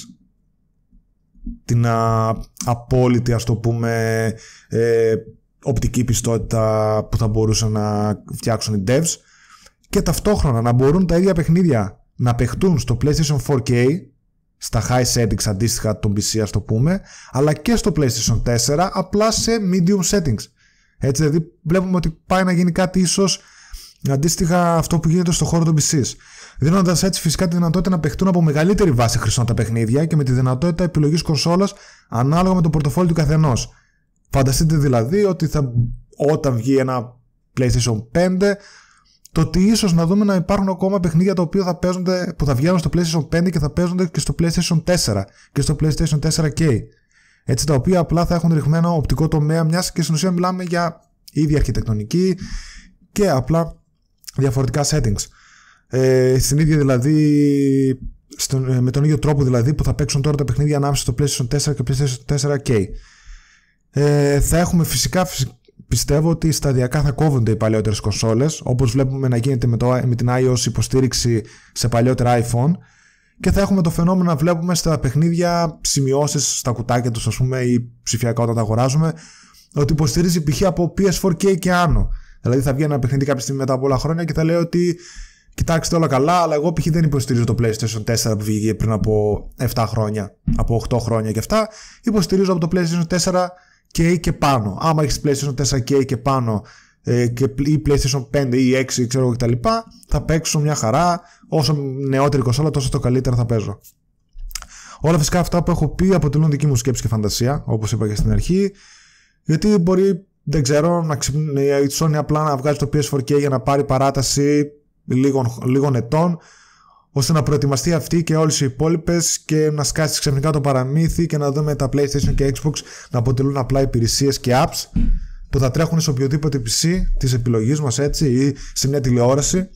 την α, απόλυτη ας το πούμε ε, οπτική πιστότητα που θα μπορούσαν να φτιάξουν οι devs. Και ταυτόχρονα να μπορούν τα ίδια παιχνίδια να παιχτούν στο PlayStation 4K στα high settings αντίστοιχα των PC ας το πούμε αλλά και στο PlayStation 4 απλά σε medium settings. Έτσι δηλαδή βλέπουμε ότι πάει να γίνει κάτι ίσως αντίστοιχα αυτό που γίνεται στο χώρο των PCs δίνοντας έτσι φυσικά τη δυνατότητα να παιχτούν από μεγαλύτερη βάση χρυσών τα παιχνίδια και με τη δυνατότητα επιλογής κονσόλας ανάλογα με το πορτοφόλι του καθενός. Φανταστείτε δηλαδή ότι θα, όταν βγει ένα PlayStation 5 το ότι ίσως να δούμε να υπάρχουν ακόμα παιχνίδια τα οποία θα παίζονται, που θα βγαίνουν στο PlayStation 5 και θα παίζονται και στο PlayStation 4 και στο PlayStation 4K. Έτσι, τα οποία απλά θα έχουν ρηχμένο οπτικό τομέα, μιας και στην ουσία μιλάμε για ίδια αρχιτεκτονική και απλά διαφορετικά settings. Ε, στην ίδια δηλαδή, στον, με τον ίδιο τρόπο δηλαδή που θα παίξουν τώρα τα παιχνίδια ανάμεσα στο PlayStation 4 και PlayStation 4K. Ε, θα έχουμε φυσικά, πιστεύω ότι σταδιακά θα κόβονται οι παλαιότερες κονσόλες όπως βλέπουμε να γίνεται με, το, με την iOS υποστήριξη σε παλιότερα iPhone και θα έχουμε το φαινόμενο να βλέπουμε στα παιχνίδια σημειώσεις στα κουτάκια τους ας πούμε ή ψηφιακά όταν τα αγοράζουμε ότι υποστηρίζει π.χ. από PS4K και άνω. Δηλαδή θα βγει ένα παιχνίδι κάποια στιγμή μετά από πολλά χρόνια και θα λέει ότι κοιτάξτε όλα καλά, αλλά εγώ π.χ. δεν υποστηρίζω το PlayStation 4 που βγήκε πριν από 7 χρόνια, από 8 χρόνια και αυτά. Υποστηρίζω από το PlayStation 4 K και πάνω. Άμα έχεις PlayStation 4K και πάνω ε, και, ή PlayStation 5 ή 6 ξέρω κτλ. Θα παίξω μια χαρά. Όσο νεότερη κονσόλα, τόσο το καλύτερα θα παίζω. Όλα φυσικά αυτά που έχω πει αποτελούν δική μου σκέψη και φαντασία, όπως είπα και στην αρχή. Γιατί μπορεί, δεν ξέρω, να η Sony απλά να βγάζει το PS4K για να πάρει παράταση λίγων, λίγων ετών ώστε να προετοιμαστεί αυτή και όλες οι υπόλοιπες και να σκάσει ξαφνικά το παραμύθι και να δούμε τα PlayStation και Xbox να αποτελούν απλά υπηρεσίες και apps που θα τρέχουν σε οποιοδήποτε PC της επιλογής μας έτσι ή σε μια τηλεόραση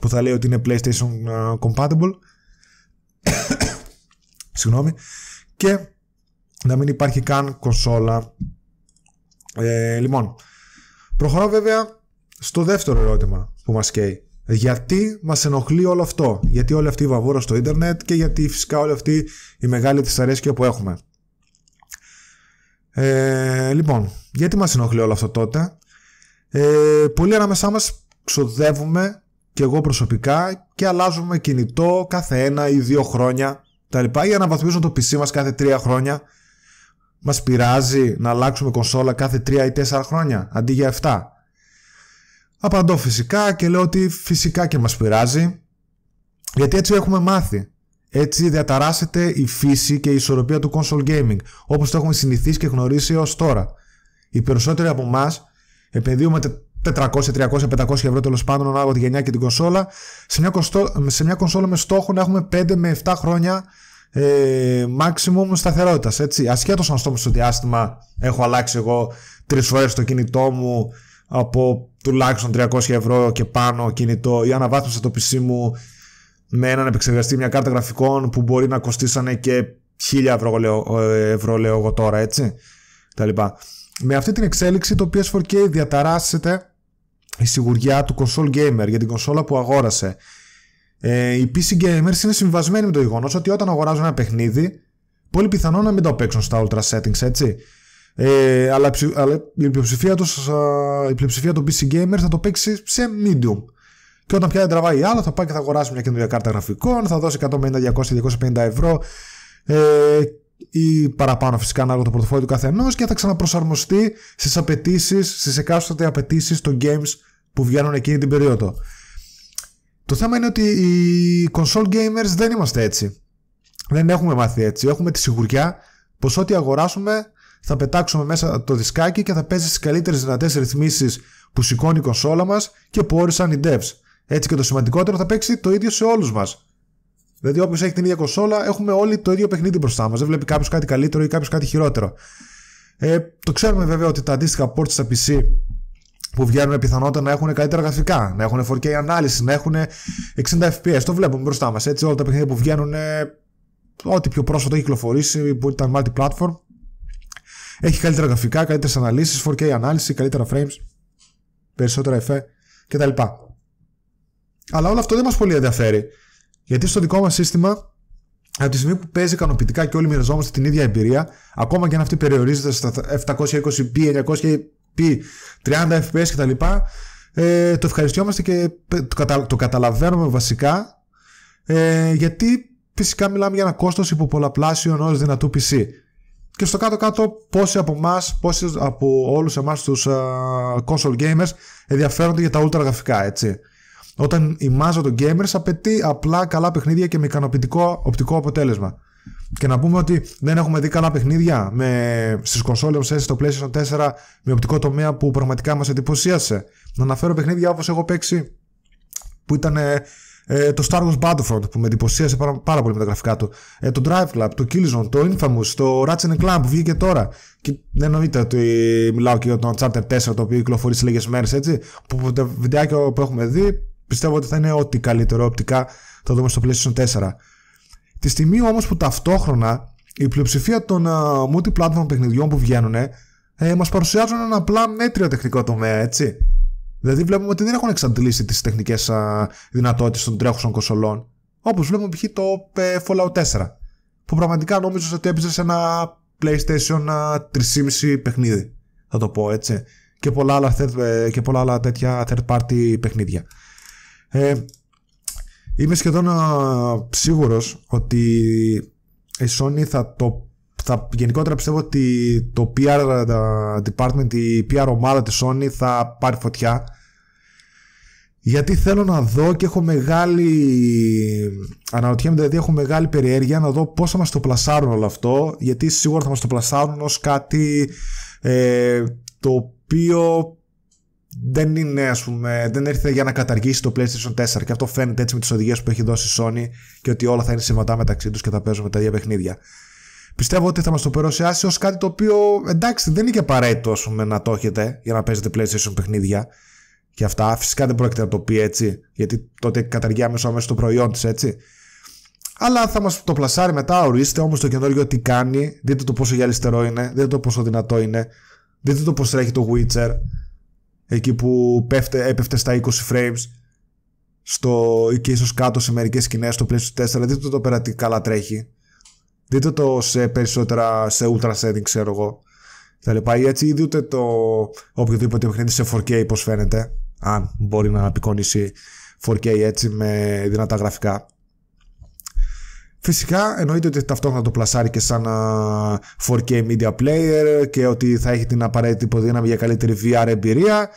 που θα λέει ότι είναι PlayStation uh, compatible. Συγγνώμη. Και να μην υπάρχει καν κονσόλα ε, λοιπόν προχωράω βέβαια στο δεύτερο ερώτημα που μας καίει γιατί μας ενοχλεί όλο αυτό, γιατί όλη αυτή η βαβούρα στο ίντερνετ και γιατί φυσικά όλη αυτή η μεγάλη δυσαρέσκεια που έχουμε; Ε, λοιπόν, γιατί μας ενοχλεί όλο αυτό τότε; Ε, πολλοί ανάμεσά μας ξοδεύουμε και εγώ προσωπικά και αλλάζουμε κινητό κάθε ένα ή δύο χρόνια τα λοιπά ή αναβαθμίζουμε το PC μας κάθε τρία χρόνια. Μας πειράζει να αλλάξουμε κονσόλα κάθε τρία ή τέσσερα χρόνια αντί για 7. Απαντώ φυσικά και λέω ότι φυσικά και μας πειράζει γιατί έτσι έχουμε μάθει. Έτσι διαταράσσεται η φύση και η ισορροπία του console gaming όπως το έχουμε συνηθίσει και γνωρίσει έως τώρα. Οι περισσότεροι από εμάς επενδύουμε 400, 300, 500 ευρώ τέλος πάντων ανάλογα τη γενιά και την κονσόλα σε μια, σε μια κονσόλα με στόχο να έχουμε 5 με 7 χρόνια ε, maximum σταθερότητας έτσι. ασχέτως αν στο μεσο διάστημα έχω αλλάξει εγώ τρεις φορές το κινητό μου από τουλάχιστον 300 ευρώ και πάνω κινητό ή αναβάθμισα το PC μου με έναν επεξεργαστή, μια κάρτα γραφικών που μπορεί να κοστίσανε και 1000 ευρώ λέω, ε, ευρώ λέω εγώ τώρα έτσι τα λοιπά. Με αυτή την εξέλιξη το PS4K διαταράσσεται η σιγουριά του console gamer για την κονσόλα που αγόρασε. Ε, οι PC gamers είναι συμβασμένοι με το γεγονός ότι όταν αγοράζουν ένα παιχνίδι πολύ πιθανό να μην το παίξουν στα ultra settings έτσι ε, αλλά, αλλά η, πλειοψηφία τους, η πλειοψηφία των PC Gamer θα το παίξει σε medium. Και όταν πια δεν τραβάει άλλο, θα πάει και θα αγοράσει μια καινούργια κάρτα γραφικών, θα δώσει 150, 200, 250 ευρώ ε, ή παραπάνω φυσικά ανάλογα το πορτοφόλιο του καθενός και θα ξαναπροσαρμοστεί στις απαιτήσεις, στις εκάστοτε απαιτήσεις των games που βγαίνουν εκείνη την περίοδο. Το θέμα είναι ότι οι console gamers δεν είμαστε έτσι. Δεν έχουμε μάθει έτσι. Έχουμε τη σιγουριά πως ό,τι αγοράσουμε θα πετάξουμε μέσα το δισκάκι και θα παίζει στις καλύτερες δυνατές ρυθμίσεις που σηκώνει η κονσόλα μας και που όρισαν οι devs. Έτσι και το σημαντικότερο θα παίξει το ίδιο σε όλους μας. Δηλαδή, όποιος έχει την ίδια κονσόλα, έχουμε όλοι το ίδιο παιχνίδι μπροστά μας. Δεν βλέπει κάποιος κάτι καλύτερο ή κάποιος κάτι χειρότερο. Ε, το ξέρουμε βέβαια ότι τα αντίστοιχα ports στα PC που βγαίνουν πιθανότητα να έχουν καλύτερα γραφικά, να έχουν 4K ανάλυση, να έχουν 60 FPS. Το βλέπουμε μπροστά μας. Έτσι, όλα τα παιχνίδια που βγαίνουν, ό,τι πιο πρόσφατο έχει κυκλοφορήσει, που ήταν multi-platform, έχει καλύτερα γραφικά, καλύτερες αναλύσεις, 4K ανάλυση, καλύτερα frames, περισσότερα εφέ κτλ. Αλλά όλο αυτό δεν μας πολύ ενδιαφέρει. Γιατί στο δικό μας σύστημα, από τη στιγμή που παίζει ικανοποιητικά και όλοι μοιραζόμαστε την ίδια εμπειρία, ακόμα και αν αυτή περιορίζεται στα 720p, 900p, 30 fps κτλ., ε, το ευχαριστιόμαστε και το, το καταλαβαίνουμε βασικά ε, γιατί φυσικά μιλάμε για ένα κόστος υποπολαπλάσιο ενός δυνατού PC και στο κάτω-κάτω πόσοι από εμάς, πόσοι από όλους εμάς τους uh, console gamers ενδιαφέρονται για τα ultra γραφικά, έτσι. Όταν η μάζα των gamers απαιτεί απλά καλά παιχνίδια και με ικανοποιητικό οπτικό αποτέλεσμα. Και να πούμε ότι δεν έχουμε δει καλά παιχνίδια με, στις κονσόλες στο PlayStation 4 με οπτικό τομέα που πραγματικά μας εντυπωσίασε. Να αναφέρω παιχνίδια όπως έχω παίξει που ήταν ε, το Star Wars Battlefront που με εντυπωσίασε πάρα, πάρα πολύ με τα γραφικά του. Ε, το Drive Club, το Killzone, το Infamous, το Ratchet Clank που βγήκε τώρα. Και δεν εννοείται ότι μιλάω και για το Uncharted 4 το οποίο κυκλοφορεί σε λίγες μέρες έτσι. Που τα βιντεάκια που έχουμε δει πιστεύω ότι θα είναι ό,τι καλύτερο οπτικά θα δούμε στο PlayStation 4. Τη στιγμή όμως που ταυτόχρονα η πλειοψηφία των uh, multi-platform παιχνιδιών που βγαίνουν ε, μας παρουσιάζουν ένα απλά μέτριο τεχνικό τομέα, έτσι. Δηλαδή βλέπουμε ότι δεν έχουν εξαντλήσει τις τεχνικές δυνατότητες των τρέχουσων κονσολών. Όπως βλέπουμε π.χ. το ε, Fallout 4. Που πραγματικά νόμιζα ότι έπαιζες σε ένα PlayStation 3,5 παιχνίδι. Θα το πω έτσι. Και πολλά άλλα, ε, και πολλά άλλα τέτοια third party παιχνίδια. Ε, είμαι σχεδόν σίγουρος ότι η Sony θα το θα, γενικότερα πιστεύω ότι το PR department, η PR ομάδα της Sony θα πάρει φωτιά. Γιατί θέλω να δω και έχω μεγάλη αναρωτιέμαι δηλαδή έχω μεγάλη περιέργεια να δω πώς θα μας το πλασάρουν όλο αυτό γιατί σίγουρα θα μας το πλασάρουν ως κάτι ε, το οποίο δεν είναι ας πούμε δεν έρχεται για να καταργήσει το PlayStation 4 και αυτό φαίνεται έτσι με τις οδηγίες που έχει δώσει η Sony και ότι όλα θα είναι συμβατά μεταξύ τους και θα παίζουν με τα ίδια παιχνίδια πιστεύω ότι θα μας το παρουσιάσει ως κάτι το οποίο εντάξει δεν είναι και απαραίτητο πούμε, να το έχετε για να παίζετε PlayStation παιχνίδια και αυτά. Φυσικά δεν πρόκειται να το πει έτσι, γιατί τότε καταργεί άμεσα αμέσως το προϊόν της έτσι. Αλλά θα μας το πλασάρει μετά, ορίστε όμως το καινούργιο τι κάνει. Δείτε το πόσο γυαλιστερό είναι, δείτε το πόσο δυνατό είναι. Δείτε το πώς τρέχει το Witcher. Εκεί που πέφτε, έπεφτε στα 20 frames. Στο, και ίσως κάτω σε μερικές σκηνές στο PlayStation 4. Δείτε το πέρα τι καλά τρέχει. Δείτε το σε περισσότερα, σε ultra setting ξέρω εγώ. Θα λοιπά. Ή έτσι δείτε το οποιοδήποτε παιχνίδι σε 4K πώς φαίνεται. Αν μπορεί να απεικονίσει 4K έτσι με δυνατά γραφικά. Φυσικά εννοείται ότι ταυτόχρονα το πλασάρει και σαν 4K media player και ότι θα έχει την απαραίτητη υποδύναμη για καλύτερη VR εμπειρία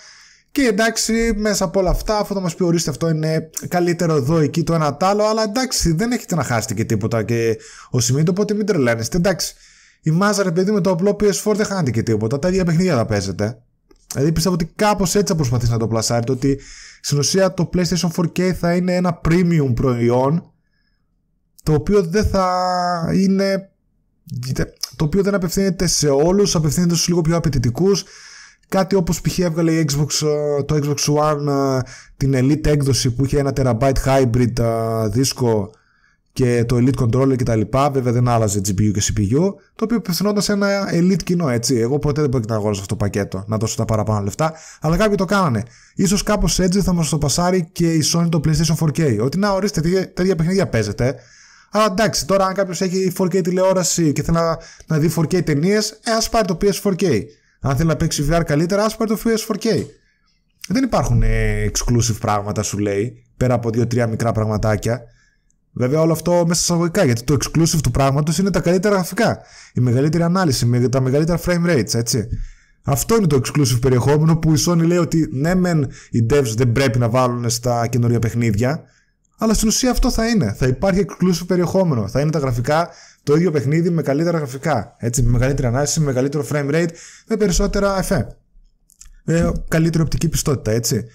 και εντάξει, μέσα από όλα αυτά, αφού θα μας πει ορίστε αυτό είναι καλύτερο εδώ, εκεί, το ένα τ' άλλο, αλλά εντάξει, δεν έχετε να χάσετε και τίποτα. Και ο Σιμίτο, οπότε μην τρελαίνεστε. Εντάξει, η μάζα ρε παιδί με το απλό PS4 δεν χάνεται και τίποτα. Τα ίδια παιχνίδια θα παίζετε. Δηλαδή πιστεύω ότι κάπως έτσι θα προσπαθήσει να το πλασάρετε, ότι στην ουσία το PlayStation 4K θα είναι ένα premium προϊόν το οποίο δεν θα είναι. Το οποίο δεν απευθύνεται σε όλους, απευθύνεται στους λίγο πιο απαιτητικούς Κάτι όπως π.χ. έβγαλε η Xbox, ε, το Xbox One ε, την Elite έκδοση που είχε ένα terabyte hybrid ε, δίσκο και το Elite Controller κτλ. Βέβαια δεν άλλαζε GPU και CPU, το οποίο απευθυνόταν σε ένα Elite κοινό, έτσι. Εγώ ποτέ δεν πρόκειται να αγοράσω αυτό το πακέτο, να δώσω τα παραπάνω λεφτά, αλλά κάποιοι το κάνανε. Σω κάπως έτσι θα μας το πασάρει και η Sony το PlayStation 4K. Ότι να ορίστε, τέτοια παιχνίδια παίζετε. Αλλά εντάξει, τώρα αν κάποιος έχει 4K τηλεόραση και θέλει να, να δει 4K ταινίες, ε, ας πάρει το PS4K. Αν θέλει να παίξει VR καλύτερα, ας πάρει το PS4K. δεν υπάρχουν ε, exclusive πράγματα σου λέει, πέρα από δύο-τρία μικρά πραγματάκια. Βέβαια όλο αυτό μέσα στα αγωγικά, γιατί το exclusive του πράγματος είναι τα καλύτερα γραφικά, η μεγαλύτερη ανάλυση, τα μεγαλύτερα frame rates, έτσι. Αυτό είναι το exclusive περιεχόμενο που η Sony λέει ότι ναι μεν οι devs δεν πρέπει να βάλουν στα καινούργια παιχνίδια, αλλά στην ουσία αυτό θα είναι. Θα υπάρχει exclusive περιεχόμενο. Θα είναι τα γραφικά το ίδιο παιχνίδι με καλύτερα γραφικά. Έτσι, με μεγαλύτερη ανάλυση, με μεγαλύτερο frame rate, με περισσότερα εφέ. Με καλύτερη οπτική πιστότητα, έτσι.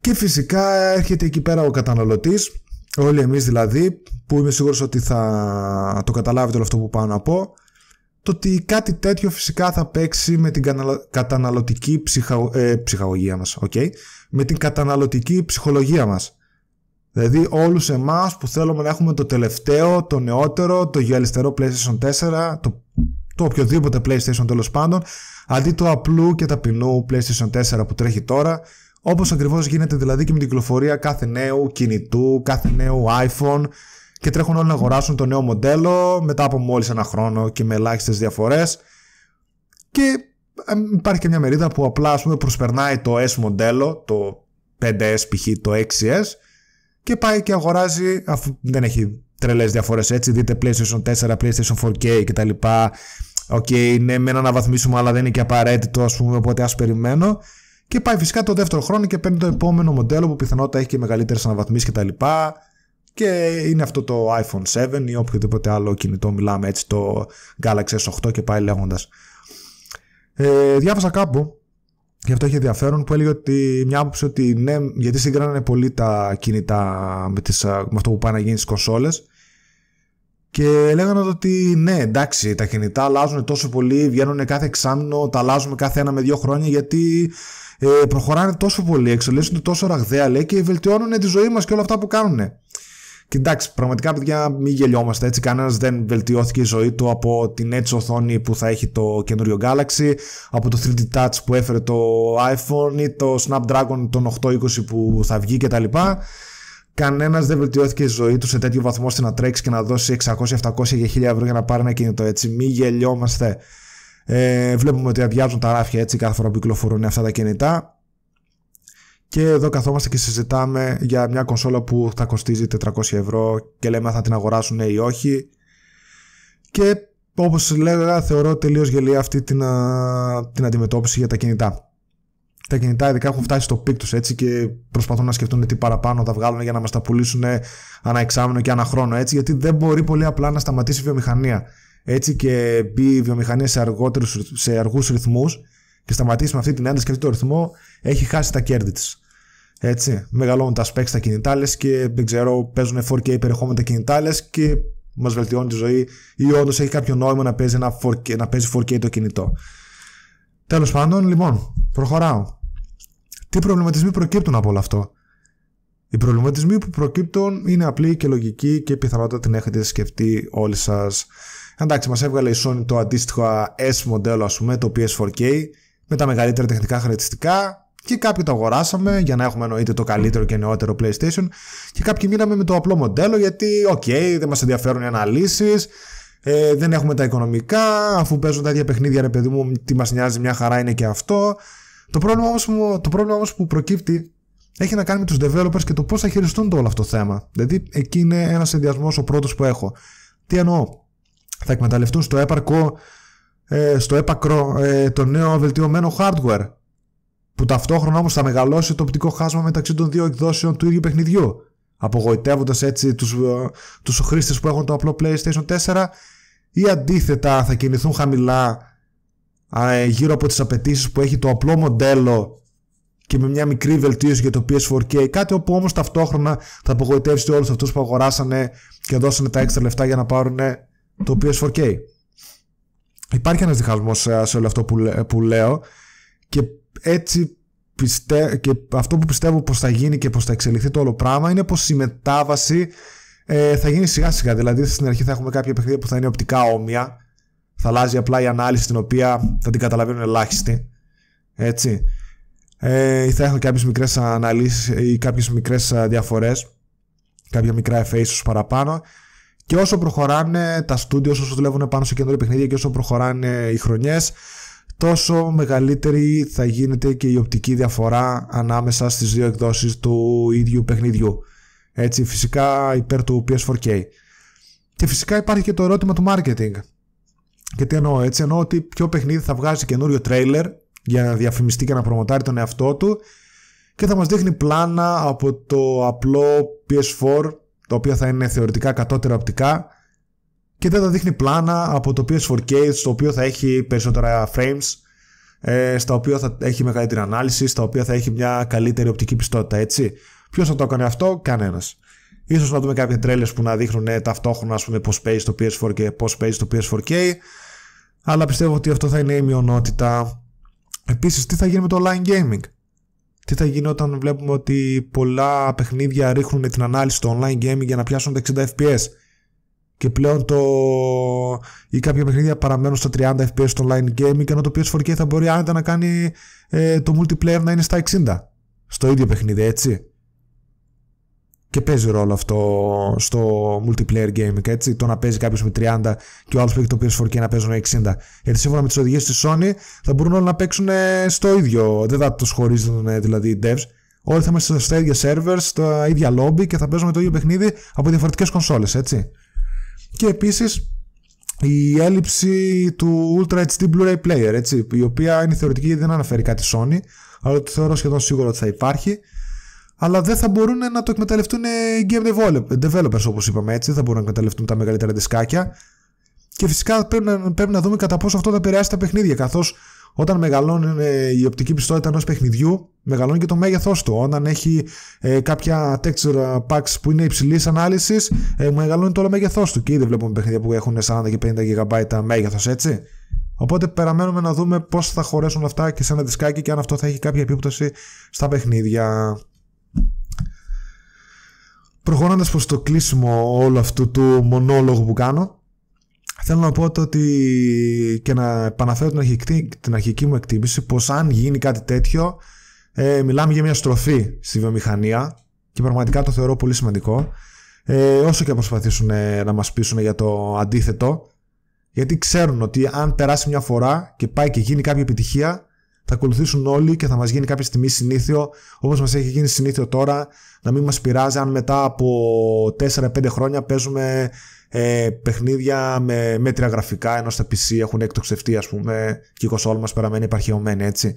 Και φυσικά έρχεται εκεί πέρα ο καταναλωτής, όλοι εμείς δηλαδή, που είμαι σίγουρος ότι θα το καταλάβετε όλο αυτό που πάω να πω, το ότι κάτι τέτοιο φυσικά θα παίξει με την καταναλωτική ψυχα... ε, ψυχαγωγία μας, okay? με την καταναλωτική ψυχολογία μας. Δηλαδή όλους εμάς που θέλουμε να έχουμε το τελευταίο, το νεότερο, το γυαλιστερό PlayStation 4, το, το οποιοδήποτε PlayStation τέλος πάντων, αντί το απλού και ταπεινού PlayStation 4 που τρέχει τώρα, όπως ακριβώς γίνεται δηλαδή και με την κυκλοφορία κάθε νέου κινητού, κάθε νέου iPhone και τρέχουν όλοι να αγοράσουν το νέο μοντέλο μετά από μόλις ένα χρόνο και με ελάχιστες διαφορές και υπάρχει και μια μερίδα που απλά ας πούμε προσπερνάει το S μοντέλο, το 5S π.χ. το 6S και πάει και αγοράζει αφού δεν έχει τρελές διαφορές έτσι δείτε PlayStation 4, PlayStation 4K κτλ OK, okay, ναι, με να αναβαθμίσουμε, αλλά δεν είναι και απαραίτητο, ας πούμε, οπότε ας περιμένω. Και πάει φυσικά το δεύτερο χρόνο και παίρνει το επόμενο μοντέλο που πιθανότατα έχει και μεγαλύτερες αναβαθμίσεις κτλ. Και, και είναι αυτό το iPhone 7 ή οποιοδήποτε άλλο κινητό, μιλάμε έτσι, το Galaxy S8 και πάει λέγοντας. Ε, διάβασα κάπου Γι' αυτό έχει ενδιαφέρον που έλεγε ότι μια άποψη ότι ναι, γιατί συγκρίνανε πολύ τα κινητά με, τις, με αυτό που πάει να γίνει στις κονσόλες. Και λέγανε ότι ναι, εντάξει, τα κινητά αλλάζουν τόσο πολύ, βγαίνουν κάθε εξάμεινο, τα αλλάζουμε κάθε ένα με δύο χρόνια γιατί ε, προχωράνε τόσο πολύ, εξελίσσονται τόσο ραγδαία λέει και βελτιώνουν τη ζωή μας και όλα αυτά που κάνουν. Και εντάξει, πραγματικά παιδιά, μην γελιόμαστε έτσι. Κανένας δεν βελτιώθηκε η ζωή του από την έτσι οθόνη που θα έχει το καινούριο Galaxy, από το 3D Touch που έφερε το iPhone ή το Snapdragon τον 820 που θα βγει κτλ. Κανένας δεν βελτιώθηκε η ζωή του σε τέτοιο βαθμό ώστε να τρέξει και να δώσει 600-700 για 1000 ευρώ για να πάρει ένα κινητό έτσι. Μην γελιόμαστε. Ε, βλέπουμε ότι αδειάζουν τα ράφια έτσι κάθε φορά που κυκλοφορούν αυτά τα κινητά. Και εδώ καθόμαστε και συζητάμε για μια κονσόλα που θα κοστίζει 400 ευρώ και λέμε αν θα την αγοράσουν ή όχι. Και όπως λέγα θεωρώ τελείως γελία αυτή την, την αντιμετώπιση για τα κινητά. Τα κινητά ειδικά έχουν φτάσει στο peak τους έτσι και προσπαθούν να σκεφτούν τι παραπάνω θα βγάλουν για να μας τα πουλήσουν ανά εξάμηνο και ανά χρόνο έτσι γιατί δεν μπορεί πολύ απλά να σταματήσει η βιομηχανία. Έτσι και μπει η βιομηχανία σε, αργότερους, σε αργούς ρυθμούς και σταματήσει με αυτή την ένταση και αυτό το ρυθμό έχει χάσει τα κέρδη της. Έτσι, μεγαλώνουν τα specs στα κινητά λες και δεν ξέρω, παίζουν 4K περιεχόμενα τα κινητά λες και μας βελτιώνει τη ζωή ή όντως έχει κάποιο νόημα να παίζει, ένα 4K, να παίζει 4K το κινητό. Τέλος πάντων, λοιπόν, προχωράω. Τι προβληματισμοί προκύπτουν από όλο αυτό; Οι προβληματισμοί που προκύπτουν είναι απλοί και λογικοί και πιθανότατα την έχετε σκεφτεί όλοι σας. Εντάξει, μας έβγαλε η Sony το αντίστοιχο S μοντέλο, ας πούμε, το PS4K, με τα μεγαλύτερα τεχνικά χαρακτηριστικά, και κάποιοι το αγοράσαμε για να έχουμε εννοείται το καλύτερο και νεότερο PlayStation και κάποιοι μείναμε με το απλό μοντέλο γιατί OK, okay, δεν μας ενδιαφέρουν οι αναλύσεις, ε, δεν έχουμε τα οικονομικά, αφού παίζουν τα ίδια παιχνίδια ρε παιδί μου, τι μας νοιάζει μια χαρά είναι και αυτό. Το πρόβλημα όμως, το πρόβλημα όμως που προκύπτει έχει να κάνει με τους developers και το πώς θα χειριστούν το όλο αυτό το θέμα. Δηλαδή εκεί είναι ένας ενδιασμός ο πρώτος που έχω. Τι εννοώ, θα εκμεταλλευτούν στο έπαρκο, ε, στο έπακρο ε, το νέο βελτιωμένο hardware που ταυτόχρονα όμως θα μεγαλώσει το οπτικό χάσμα μεταξύ των δύο εκδόσεων του ίδιου παιχνιδιού. Απογοητεύοντας έτσι τους, ε, τους χρήστες που έχουν το απλό PlayStation 4 ή αντίθετα θα κινηθούν χαμηλά ε, γύρω από τις απαιτήσεις που έχει το απλό μοντέλο και με μια μικρή βελτίωση για το PS4K κάτι όπου όμως ταυτόχρονα θα απογοητεύσει όλους αυτούς που αγοράσανε και δώσανε τα έξτρα λεφτά για να πάρουν το PS4K υπάρχει ένας διχασμός ε, σε όλο αυτό που, που λέω και έτσι πιστε... και αυτό που πιστεύω πως θα γίνει και πως θα εξελιχθεί το όλο πράγμα είναι πως η μετάβαση ε, θα γίνει σιγά σιγά. Δηλαδή στην αρχή θα έχουμε κάποια παιχνίδια που θα είναι οπτικά όμοια. Θα αλλάζει απλά η ανάλυση την οποία θα την καταλαβαίνουν ελάχιστοι. Έτσι. Ε, θα έχουν κάποιες μικρές αναλύσεις ή κάποιες μικρές διαφορές. Κάποια μικρά εφέ ίσως παραπάνω. Και όσο προχωράνε τα studios, όσο δουλεύουν πάνω σε καινούργια παιχνίδια και όσο προχωράνε οι χρονιές τόσο μεγαλύτερη θα γίνεται και η οπτική διαφορά ανάμεσα στις δύο εκδόσεις του ίδιου παιχνιδιού. Έτσι, φυσικά υπέρ του PS4K. Και φυσικά υπάρχει και το ερώτημα του marketing. Και τι εννοώ, έτσι εννοώ ότι ποιο παιχνίδι θα βγάζει καινούριο τρέιλερ για να διαφημιστεί και να προμοτάρει τον εαυτό του και θα μας δείχνει πλάνα από το απλό PS4 το οποίο θα είναι θεωρητικά κατώτερα οπτικά και δεν θα δείχνει πλάνα από το PS4K στο οποίο θα έχει περισσότερα frames ε, στα οποία θα έχει μεγαλύτερη ανάλυση, στα οποία θα έχει μια καλύτερη οπτική πιστότητα, έτσι. Ποιος θα το έκανε αυτό, κανένας. Ίσως να δούμε κάποια τρέλες που να δείχνουν ε, ταυτόχρονα ας πούμε, πώς παίζει το PS4 και πώς παίζει το PS4K αλλά πιστεύω ότι αυτό θα είναι η μειονότητα. Επίσης τι θα γίνει με το online gaming; Τι θα γίνει όταν βλέπουμε ότι πολλά παιχνίδια ρίχνουν την ανάλυση στο online gaming για να πιάσουν τα 60 fps και πλέον το... ή κάποια παιχνίδια παραμένουν στα 30 fps στο online gaming ενώ το PS4K θα μπορεί άνετα να κάνει ε, το multiplayer να είναι στα 60 στο ίδιο παιχνίδι έτσι. Και παίζει ρόλο αυτό στο multiplayer gaming έτσι. Το να παίζει κάποιος με 30 και ο άλλος που έχει το PS4K να παίζουν με 60 γιατί σύμφωνα με τις οδηγίες της Sony θα μπορούν όλοι να παίξουν στο ίδιο. Δεν θα τους χωρίζουν δηλαδή οι devs. Όλοι θα είμαστε στα ίδια servers, στα ίδια lobby και θα παίζουμε το ίδιο παιχνίδι από διαφορετικές κονσόλες έτσι και επίσης η έλλειψη του Ultra HD Blu-ray Player, έτσι, η οποία είναι θεωρητική γιατί δεν αναφέρει κάτι Sony, αλλά το θεωρώ σχεδόν σίγουρο ότι θα υπάρχει. Αλλά δεν θα μπορούν να το εκμεταλλευτούν οι game developers όπως είπαμε έτσι, δεν θα μπορούν να εκμεταλλευτούν τα μεγαλύτερα δισκάκια. Και φυσικά πρέπει να, πρέπει να δούμε κατά πόσο αυτό θα επηρεάσει τα παιχνίδια, καθώς όταν μεγαλώνει ε, η οπτική πιστότητα ενός παιχνιδιού, μεγαλώνει και το μέγεθός του. Όταν έχει ε, κάποια texture packs που είναι υψηλής ανάλυσης, ε, μεγαλώνει το όλο μέγεθός του. Και ήδη βλέπουμε παιχνίδια που έχουν 40 και 50 GB μέγεθος, έτσι. Οπότε περιμένουμε να δούμε πώς θα χωρέσουν αυτά και σε ένα δισκάκι και αν αυτό θα έχει κάποια επίπτωση στα παιχνίδια. Προχωρώντας προς το κλείσιμο όλου αυτού του μονόλογου που κάνω Θέλω να πω ότι και να επαναφέρω την αρχική, την αρχική μου εκτίμηση πως αν γίνει κάτι τέτοιο ε, μιλάμε για μια στροφή στη βιομηχανία και πραγματικά το θεωρώ πολύ σημαντικό. Ε, όσο και προσπαθήσουν ε, να μας πείσουν για το αντίθετο γιατί ξέρουν ότι αν περάσει μια φορά και πάει και γίνει κάποια επιτυχία θα ακολουθήσουν όλοι και θα μας γίνει κάποια στιγμή συνήθιο όπως μας έχει γίνει συνήθιο τώρα να μην μας πειράζει αν μετά από 4-5 χρόνια παίζουμε ε, παιχνίδια με μέτρια γραφικά ενώ στα PC έχουν εκτοξευτεί ας πούμε και η κονσόλ μας παραμένει υπαρχαιωμένη έτσι.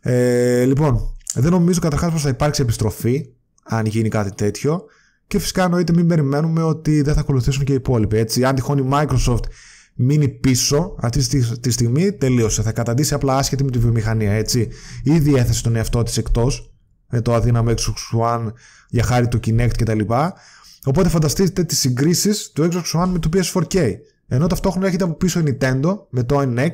Ε, λοιπόν, δεν νομίζω καταρχάς πως θα υπάρξει επιστροφή αν γίνει κάτι τέτοιο και φυσικά εννοείται μην περιμένουμε ότι δεν θα ακολουθήσουν και οι υπόλοιποι έτσι. Αν τυχόν η Microsoft μείνει πίσω αυτή τη στιγμή τελείωσε. Θα καταντήσει απλά άσχετη με τη βιομηχανία έτσι. Ήδη έθεσε τον εαυτό της εκτός με το αδύναμο Xbox One για χάρη του Kinect κτλ. Οπότε φανταστείτε τις συγκρίσεις του Xbox One με το PS4K. Ενώ ταυτόχρονα έχετε από πίσω η Nintendo με το NX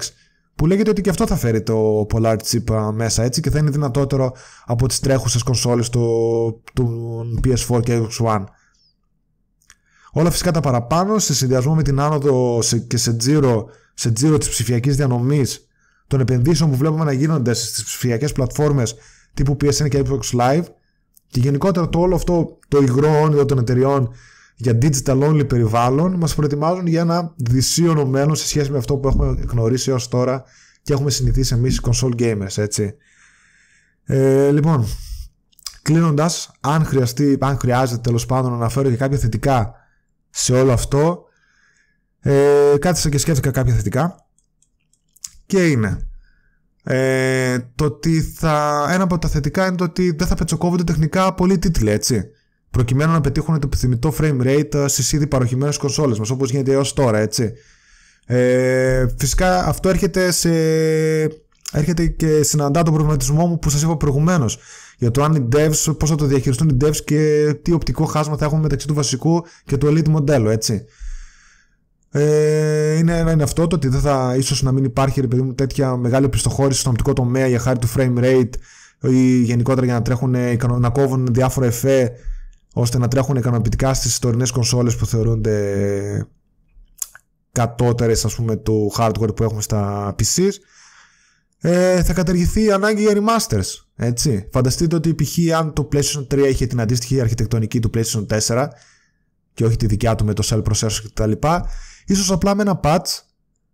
που λέγεται ότι και αυτό θα φέρει το Polar Chip μέσα έτσι και θα είναι δυνατότερο από τις τρέχουσες κονσόλες του, του PS4 και Xbox One. Όλα φυσικά τα παραπάνω σε συνδυασμό με την άνοδο σε, και σε τζίρο, σε τζίρο της ψηφιακής διανομής των επενδύσεων που βλέπουμε να γίνονται στις ψηφιακές πλατφόρμες τύπου PSN και Xbox Live και γενικότερα το όλο αυτό το υγρό όνειρο των εταιριών για digital only περιβάλλον μας προετοιμάζουν για ένα δυσίωνο μέλλον σε σχέση με αυτό που έχουμε γνωρίσει έως τώρα και έχουμε συνηθίσει εμείς οι console gamers έτσι. Ε, λοιπόν, κλείνοντας, αν χρειαστεί, αν χρειάζεται τέλος πάντων να αναφέρω και κάποια θετικά σε όλο αυτό, ε, κάθισα και σκέφτηκα κάποια θετικά και είναι ε, το ότι θα, ένα από τα θετικά είναι το ότι δεν θα πετσοκόβονται τεχνικά πολλοί τίτλοι, έτσι. Προκειμένου να πετύχουν το επιθυμητό frame rate ε, στις ήδη παροχημένες κονσόλες μας, όπως γίνεται έως τώρα, έτσι. Ε, φυσικά αυτό έρχεται σε. Έρχεται και συναντά τον προβληματισμό μου που σας είπα προηγουμένως για το αν οι devs, πώς θα το διαχειριστούν οι devs και τι οπτικό χάσμα θα έχουμε μεταξύ του βασικού και του elite μοντέλου, έτσι. Ε, είναι, είναι αυτό το ότι δεν θα, ίσως να μην υπάρχει ρε παιδί μου, τέτοια μεγάλη πιστοχώρηση στον οπτικό τομέα για χάρη του frame rate ή γενικότερα για να, τρέχουν, να κόβουν διάφορα εφέ ώστε να τρέχουν ικανοποιητικά στις τωρινές κονσόλες που θεωρούνται κατώτερες ας πούμε του hardware που έχουμε στα PCs ε, θα καταργηθεί η ανάγκη για remasters έτσι. Φανταστείτε ότι π.χ. αν το PlayStation 3 είχε την αντίστοιχη αρχιτεκτονική του PlayStation 4 και όχι τη δικιά του με το cell processor κτλ ίσως απλά με ένα patch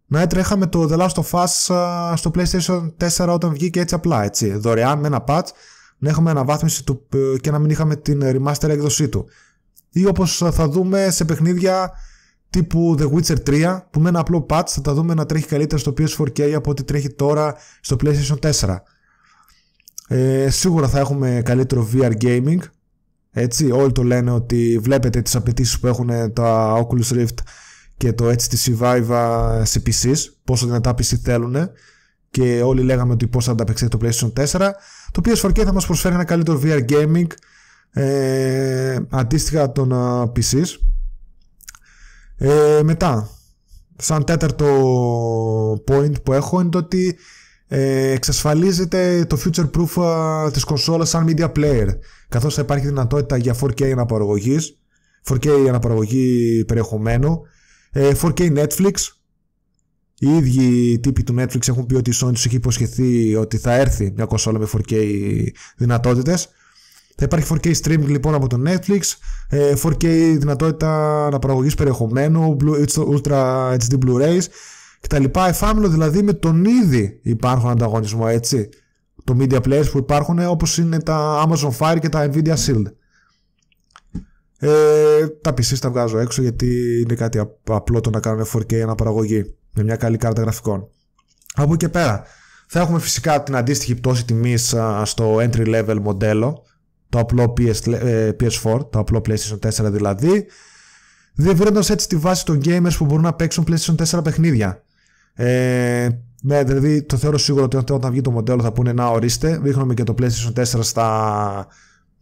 να έτρεχαμε το The Last of Us στο PlayStation 4 όταν βγήκε έτσι απλά, έτσι, δωρεάν με ένα patch, να έχουμε αναβάθμιση του και να μην είχαμε την remaster έκδοσή του. Ή όπως θα δούμε σε παιχνίδια τύπου The Witcher 3 που με ένα απλό patch θα τα δούμε να τρέχει καλύτερα στο PS4K από ό,τι τρέχει τώρα στο PlayStation 4. Ε, σίγουρα θα έχουμε καλύτερο VR gaming έτσι, όλοι το λένε ότι βλέπετε τις απαιτήσεις που έχουν τα Oculus Rift και το HTC Vive σε PCs, πόσο δυνατά PC θέλουν και όλοι λέγαμε ότι πώς θα ανταπεξέλθει το PlayStation 4. Το PS4K θα μας προσφέρει ένα καλύτερο VR gaming ε, αντίστοιχα των PCs. Ε, μετά, σαν τέταρτο point που έχω είναι το ότι ε, εξασφαλίζεται το future proof α, της κονσόλας σαν media player καθώς θα υπάρχει δυνατότητα για 4K αναπαραγωγής 4K αναπαραγωγή περιεχομένου 4K ε, Netflix οι ίδιοι τύποι του Netflix έχουν πει ότι η Sony τους έχει υποσχεθεί ότι θα έρθει μια κονσόλα με 4K δυνατότητες θα υπάρχει 4K streaming λοιπόν από το Netflix 4K ε, δυνατότητα αναπαραγωγής περιεχομένου Ultra HD Blu-rays κτλ. Εφάμιλο δηλαδή με τον ήδη υπάρχον ανταγωνισμό έτσι. Το media players που υπάρχουν όπως είναι τα Amazon Fire και τα Nvidia Shield. Ε, τα PC τα βγάζω έξω γιατί είναι κάτι απλό το να κάνουν 4K αναπαραγωγή με μια καλή κάρτα γραφικών. Από εκεί και πέρα θα έχουμε φυσικά την αντίστοιχη πτώση τιμής στο entry level μοντέλο το απλό PS, ες, PS4, το απλό PlayStation 4 δηλαδή διευρύνοντας έτσι τη βάση των gamers που μπορούν να παίξουν PlayStation 4 παιχνίδια. Ε, ναι, δηλαδή το θεωρώ σίγουρο ότι όταν βγει το μοντέλο θα πούνε να ορίστε. Δείχνουμε και το PlayStation 4 στα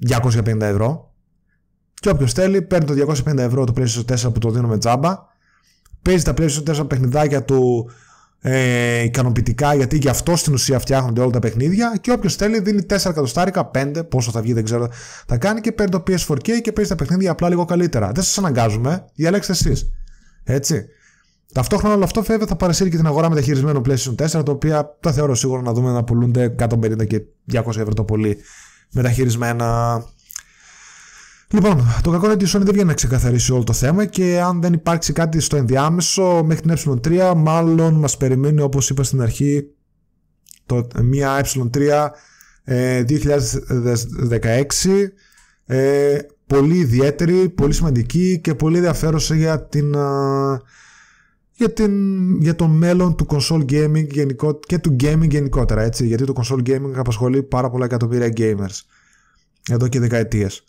250 ευρώ. Και όποιος θέλει, παίρνει το 250 ευρώ το PlayStation 4 που το δίνουμε τζάμπα. Παίζει τα PlayStation 4 παιχνιδάκια του ε, ικανοποιητικά γιατί γι' αυτό στην ουσία φτιάχνονται όλα τα παιχνίδια. Και όποιος θέλει δίνει 4 εκατοστάρικα, 5, πόσο θα βγει δεν ξέρω, θα κάνει και παίρνει το PS4K και παίζει τα παιχνίδια απλά λίγο καλύτερα. Δεν σας αναγκάζουμε, διαλέξτε εσείς. Έτσι. Ταυτόχρονα όλο αυτό βέβαια θα παρασύρει και την αγορά μεταχειρισμένου PlayStation 4, τα οποία τα θεωρώ σίγουρο να δούμε να πουλούνται 150 και 200 ευρώ το πολύ μεταχειρισμένα. Λοιπόν, το κακό είναι ότι η Sony δεν βγαίνει να ξεκαθαρίσει όλο το θέμα και αν δεν υπάρξει κάτι στο ενδιάμεσο μέχρι την ε3, μάλλον μας περιμένει όπως είπα στην αρχή το, μια ε3 ε, 2016 ε, πολύ ιδιαίτερη, πολύ σημαντική και πολύ ενδιαφέρουσα για την για, την, για το μέλλον του console gaming γενικό, και του gaming γενικότερα έτσι, γιατί το console gaming απασχολεί πάρα πολλά εκατομμύρια gamers εδώ και δεκαετίες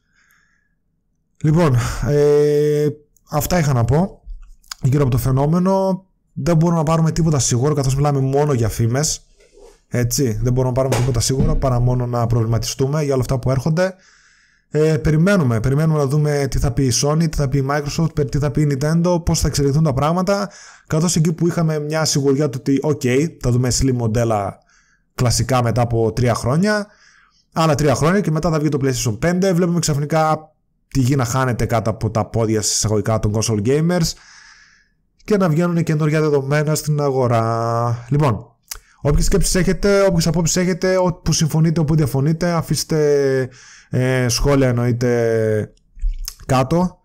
λοιπόν ε, αυτά είχα να πω γύρω από το φαινόμενο. Δεν μπορούμε να πάρουμε τίποτα σίγουρο καθώς μιλάμε μόνο για φήμες έτσι, δεν μπορούμε να πάρουμε τίποτα σίγουρο παρά μόνο να προβληματιστούμε για όλα αυτά που έρχονται. Ε, περιμένουμε, περιμένουμε να δούμε τι θα πει η Sony, τι θα πει η Microsoft, τι θα πει η Nintendo, πώς θα εξελιχθούν τα πράγματα. Καθώς εκεί που είχαμε μια σιγουριά του ότι ok, θα δούμε slim μοντέλα κλασικά μετά από τρία χρόνια, άλλα τρία χρόνια και μετά θα βγει το PlayStation 5, βλέπουμε ξαφνικά τη γη να χάνεται κάτω από τα πόδια εισαγωγικά των console gamers και να βγαίνουν καινούργια δεδομένα στην αγορά. Λοιπόν, όποιες σκέψεις έχετε, όποιες απόψεις έχετε, που συμφωνείτε, όπου διαφωνείτε, αφήστε ε, σχόλια εννοείται κάτω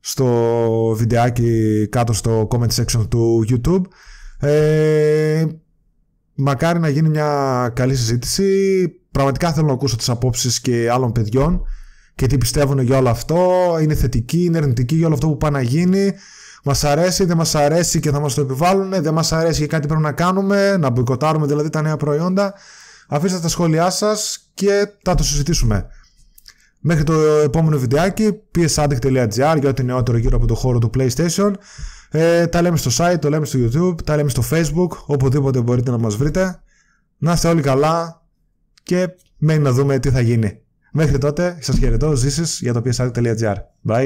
στο βιντεάκι κάτω στο comment section του YouTube. Ε, μακάρι να γίνει μια καλή συζήτηση. Πραγματικά θέλω να ακούσω τις απόψεις και άλλων παιδιών και τι πιστεύουν για όλο αυτό είναι θετική, είναι αρνητική για όλο αυτό που πάει να γίνει Μας αρέσει, δεν μας αρέσει και θα μας το επιβάλλουν, δεν μας αρέσει και κάτι πρέπει να κάνουμε, να μποϊκοτάρουμε δηλαδή τα νέα προϊόντα. Αφήστε τα σχόλιά σας και θα το συζητήσουμε. Μέχρι το επόμενο βιντεάκι psaddict.gr για ό,τι νεότερο γύρω από το χώρο του PlayStation. Ε, τα λέμε στο site, το λέμε στο YouTube, τα λέμε στο Facebook, οπουδήποτε μπορείτε να μας βρείτε. Να είστε όλοι καλά και μένει να δούμε τι θα γίνει. Μέχρι τότε, σας χαιρετώ, ζήσεις για το psaddict.gr. Bye!